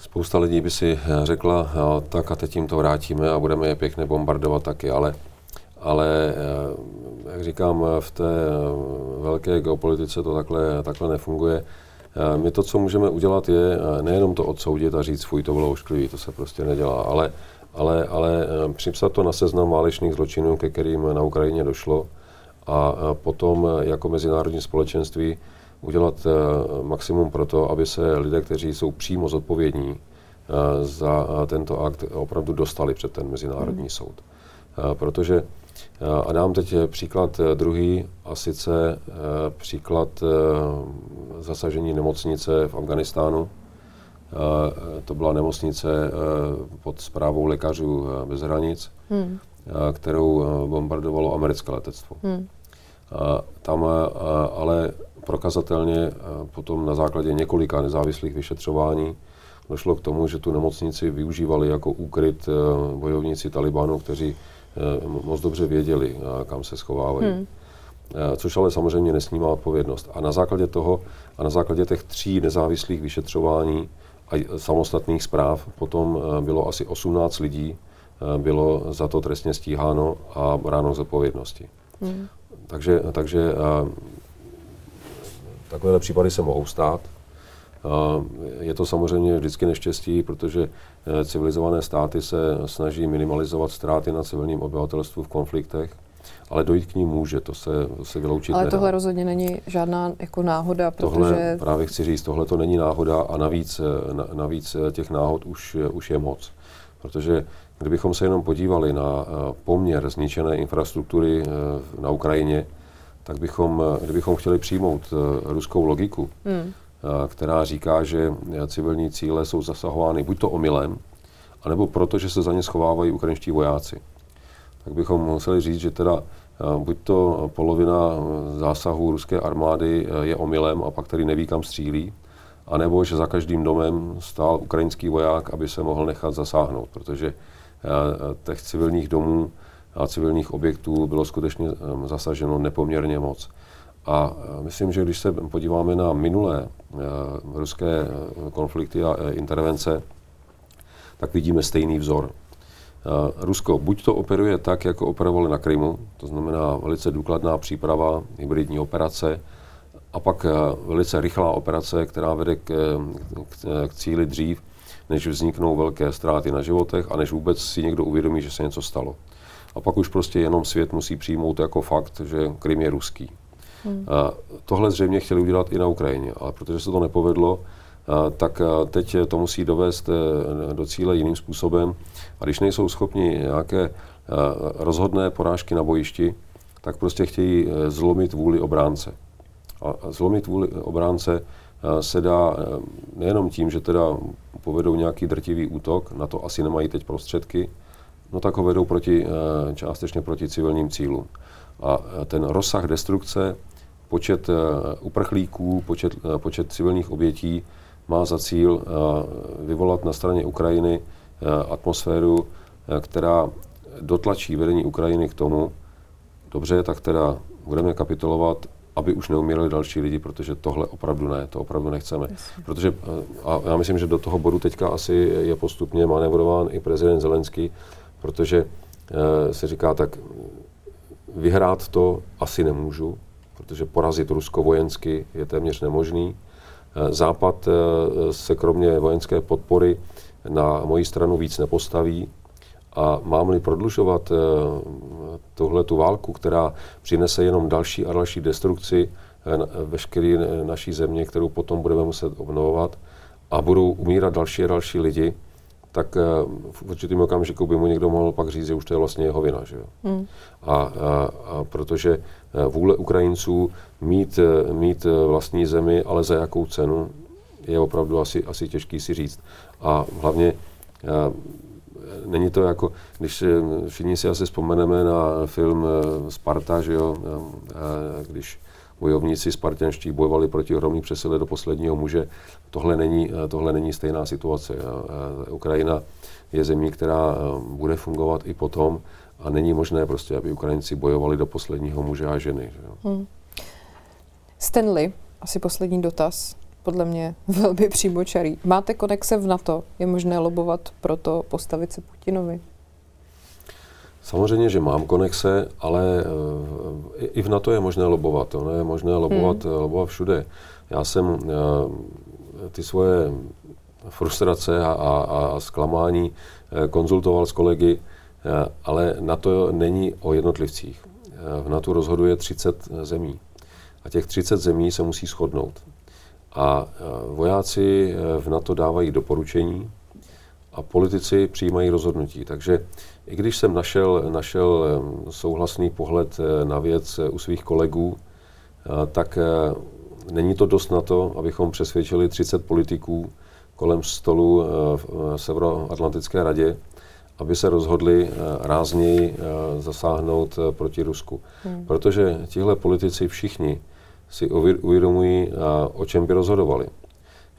Spousta lidí by si řekla, tak a teď jim to vrátíme a budeme je pěkně bombardovat taky, ale, ale eh, jak říkám, v té eh, velké geopolitice to takhle, takhle nefunguje. My to, co můžeme udělat, je nejenom to odsoudit a říct, fuj, to bylo ošklivý, to se prostě nedělá, ale, ale, ale připsat to na seznam válečných zločinů, ke kterým na Ukrajině došlo a potom jako mezinárodní společenství udělat eh, maximum pro to, aby se lidé, kteří jsou přímo zodpovědní eh, za eh, tento akt, opravdu dostali před ten mezinárodní mm. soud. Protože, a dám teď příklad druhý, a sice příklad zasažení nemocnice v Afganistánu. To byla nemocnice pod zprávou lékařů bez hranic, hmm. kterou bombardovalo americké letectvo. Hmm. Tam ale prokazatelně eh, potom na základě několika nezávislých vyšetřování došlo k tomu, že tu nemocnici využívali jako úkryt eh, bojovníci Talibanu, kteří eh, moc dobře věděli, kam se schovávají. Hmm. Což ale samozřejmě nesnímá odpovědnost. A na základě toho a na základě těch tří nezávislých vyšetřování a samostatných zpráv potom bylo asi 18 lidí bylo za to trestně stíháno a bráno z odpovědnosti. Hmm. Takže, takže Takovéhle případy se mohou stát. Je to samozřejmě vždycky neštěstí, protože eh, civilizované státy se snaží minimalizovat ztráty na civilním obyvatelstvu v konfliktech, ale dojít k ní může, to se, to se vyloučit Ale nedá. tohle rozhodně není žádná jako náhoda, protože... Tohle, právě chci říct, tohle to není náhoda a navíc, eh, navíc eh, těch náhod už, už je moc. Protože kdybychom se jenom podívali na poměr zničené infrastruktury na Ukrajině, tak bychom, kdybychom chtěli přijmout eh, ruskou logiku, hmm. Eh, která říká, že civilní cíle jsou zasahovány buď to omylem, anebo proto, že se za ně schovávají ukrajinští vojáci, tak bychom museli říct, že teda eh, buď to polovina zásahů ruské armády je omylem a pak tedy neví, kam střílí, anebo že za každým domem stál ukrajinský voják, aby se mohl nechat zasáhnout, protože těch civilních domů a civilních objektů bylo skutečně zasaženo nepoměrně moc. A myslím, že když se podíváme na minulé ruské konflikty a intervence, tak vidíme stejný vzor. Rusko buď to operuje tak, jako operovali na Krymu, to znamená velice důkladná příprava, hybridní operace, a pak velice rychlá operace, která vede k, k, k cíli dřív, než vzniknou velké ztráty na životech a než vůbec si někdo uvědomí, že se něco stalo. A pak už prostě jenom svět musí přijmout jako fakt, že Krym je ruský. Hmm. A tohle zřejmě chtěli udělat i na Ukrajině, ale protože se to nepovedlo, a tak teď to musí dovést e, do cíle jiným způsobem. A když nejsou schopni nějaké rozhodné porážky na bojišti, tak prostě chtějí e, zlomit vůli obránce. A zlomit vůli obránce se dá nejenom tím, že teda povedou nějaký drtivý útok, na to asi nemají teď prostředky, no tak ho vedou proti, částečně proti civilním cílům. A ten rozsah destrukce, počet eh, uprchlíků, počet, počet civilních obětí má za cíl vyvolat na straně Ukrajiny atmosféru, která dotlačí vedení Ukrajiny k tomu, dobře, tak teda budeme kapitulovat aby už neumírali další lidi, protože tohle opravdu ne, to opravdu nechceme. Protože, eh, a já myslím, že do toho bodu teďka asi je postupně manevrován i prezident Zelenský, protože se říká tak, vyhrát to asi nemůžu, protože porazit Rusko vojensky je téměř nemožný. E, Západ e, se kromě vojenské podpory na moji stranu víc nepostaví, a mám-li prodlužovat uh, tuhle tu válku, která přinese jenom další a další destrukci veškeré naší země, kterou potom budeme muset obnovovat a budou umírat další a další lidi, tak v určitém okamžiku by mu někdo mohl pak říct, že už to je vlastně jeho vina. Že jo? Hmm. A, a, a protože vůle Ukrajinců mít, mít vlastní zemi, ale za jakou cenu, je opravdu asi, asi těžký si říct. A hlavně není to jako, když eh, všichni si asi vzpomeneme na film eh, Sparta, že jo, když bojovníci spartanští bojovali proti ohromný přesile do posledního muže. Tohle není, eh, tohle není stejná situace. Ukrajina je zemí, která bude fungovat i potom a není možné prostě, aby Ukrajinci bojovali do posledního muže a ženy. Že jo. Hmm. Stanley, asi poslední dotaz podle mě velmi přímočarý. Máte konexe v NATO? Je možné lobovat pro to postavit se Putinovi? Samozřejmě, že mám konexe, ale uh, i v NATO je možné lobovat. Ono je možné lobovat, hmm. lobovat všude. Já jsem uh, ty svoje frustrace a, a, a zklamání uh, konzultoval s kolegy, ale NATO není o jednotlivcích. V NATO rozhoduje 30 zemí. A těch 30 zemí se musí shodnout. A vojáci v NATO dávají doporučení a politici přijímají rozhodnutí. Takže i když jsem našel, našel souhlasný pohled na věc u svých kolegů, tak není to dost na to, abychom přesvědčili 30 politiků kolem stolu v Severoatlantické radě, aby se rozhodli rázněji zasáhnout proti Rusku. Hmm. Protože tihle politici všichni si uvědomují, o čem by rozhodovali.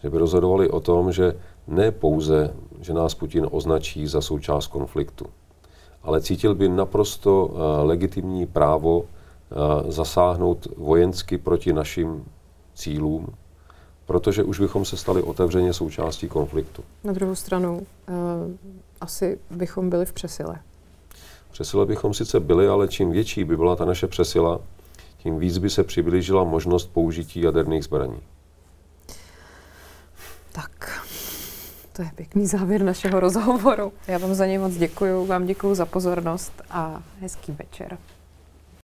Že by rozhodovali o tom, že ne pouze, že nás Putin označí za součást konfliktu, ale cítil by naprosto legitimní právo zasáhnout vojensky proti našim cílům, protože už bychom se stali otevřeně součástí konfliktu. Na druhou stranu, uh, asi bychom byli v přesile. Přesile bychom sice byli, ale čím větší by byla ta naše přesila, tím víc by se přiblížila možnost použití jaderných zbraní. Tak, to je pěkný závěr našeho rozhovoru. Já vám za něj moc děkuji, vám děkuji za pozornost a hezký večer.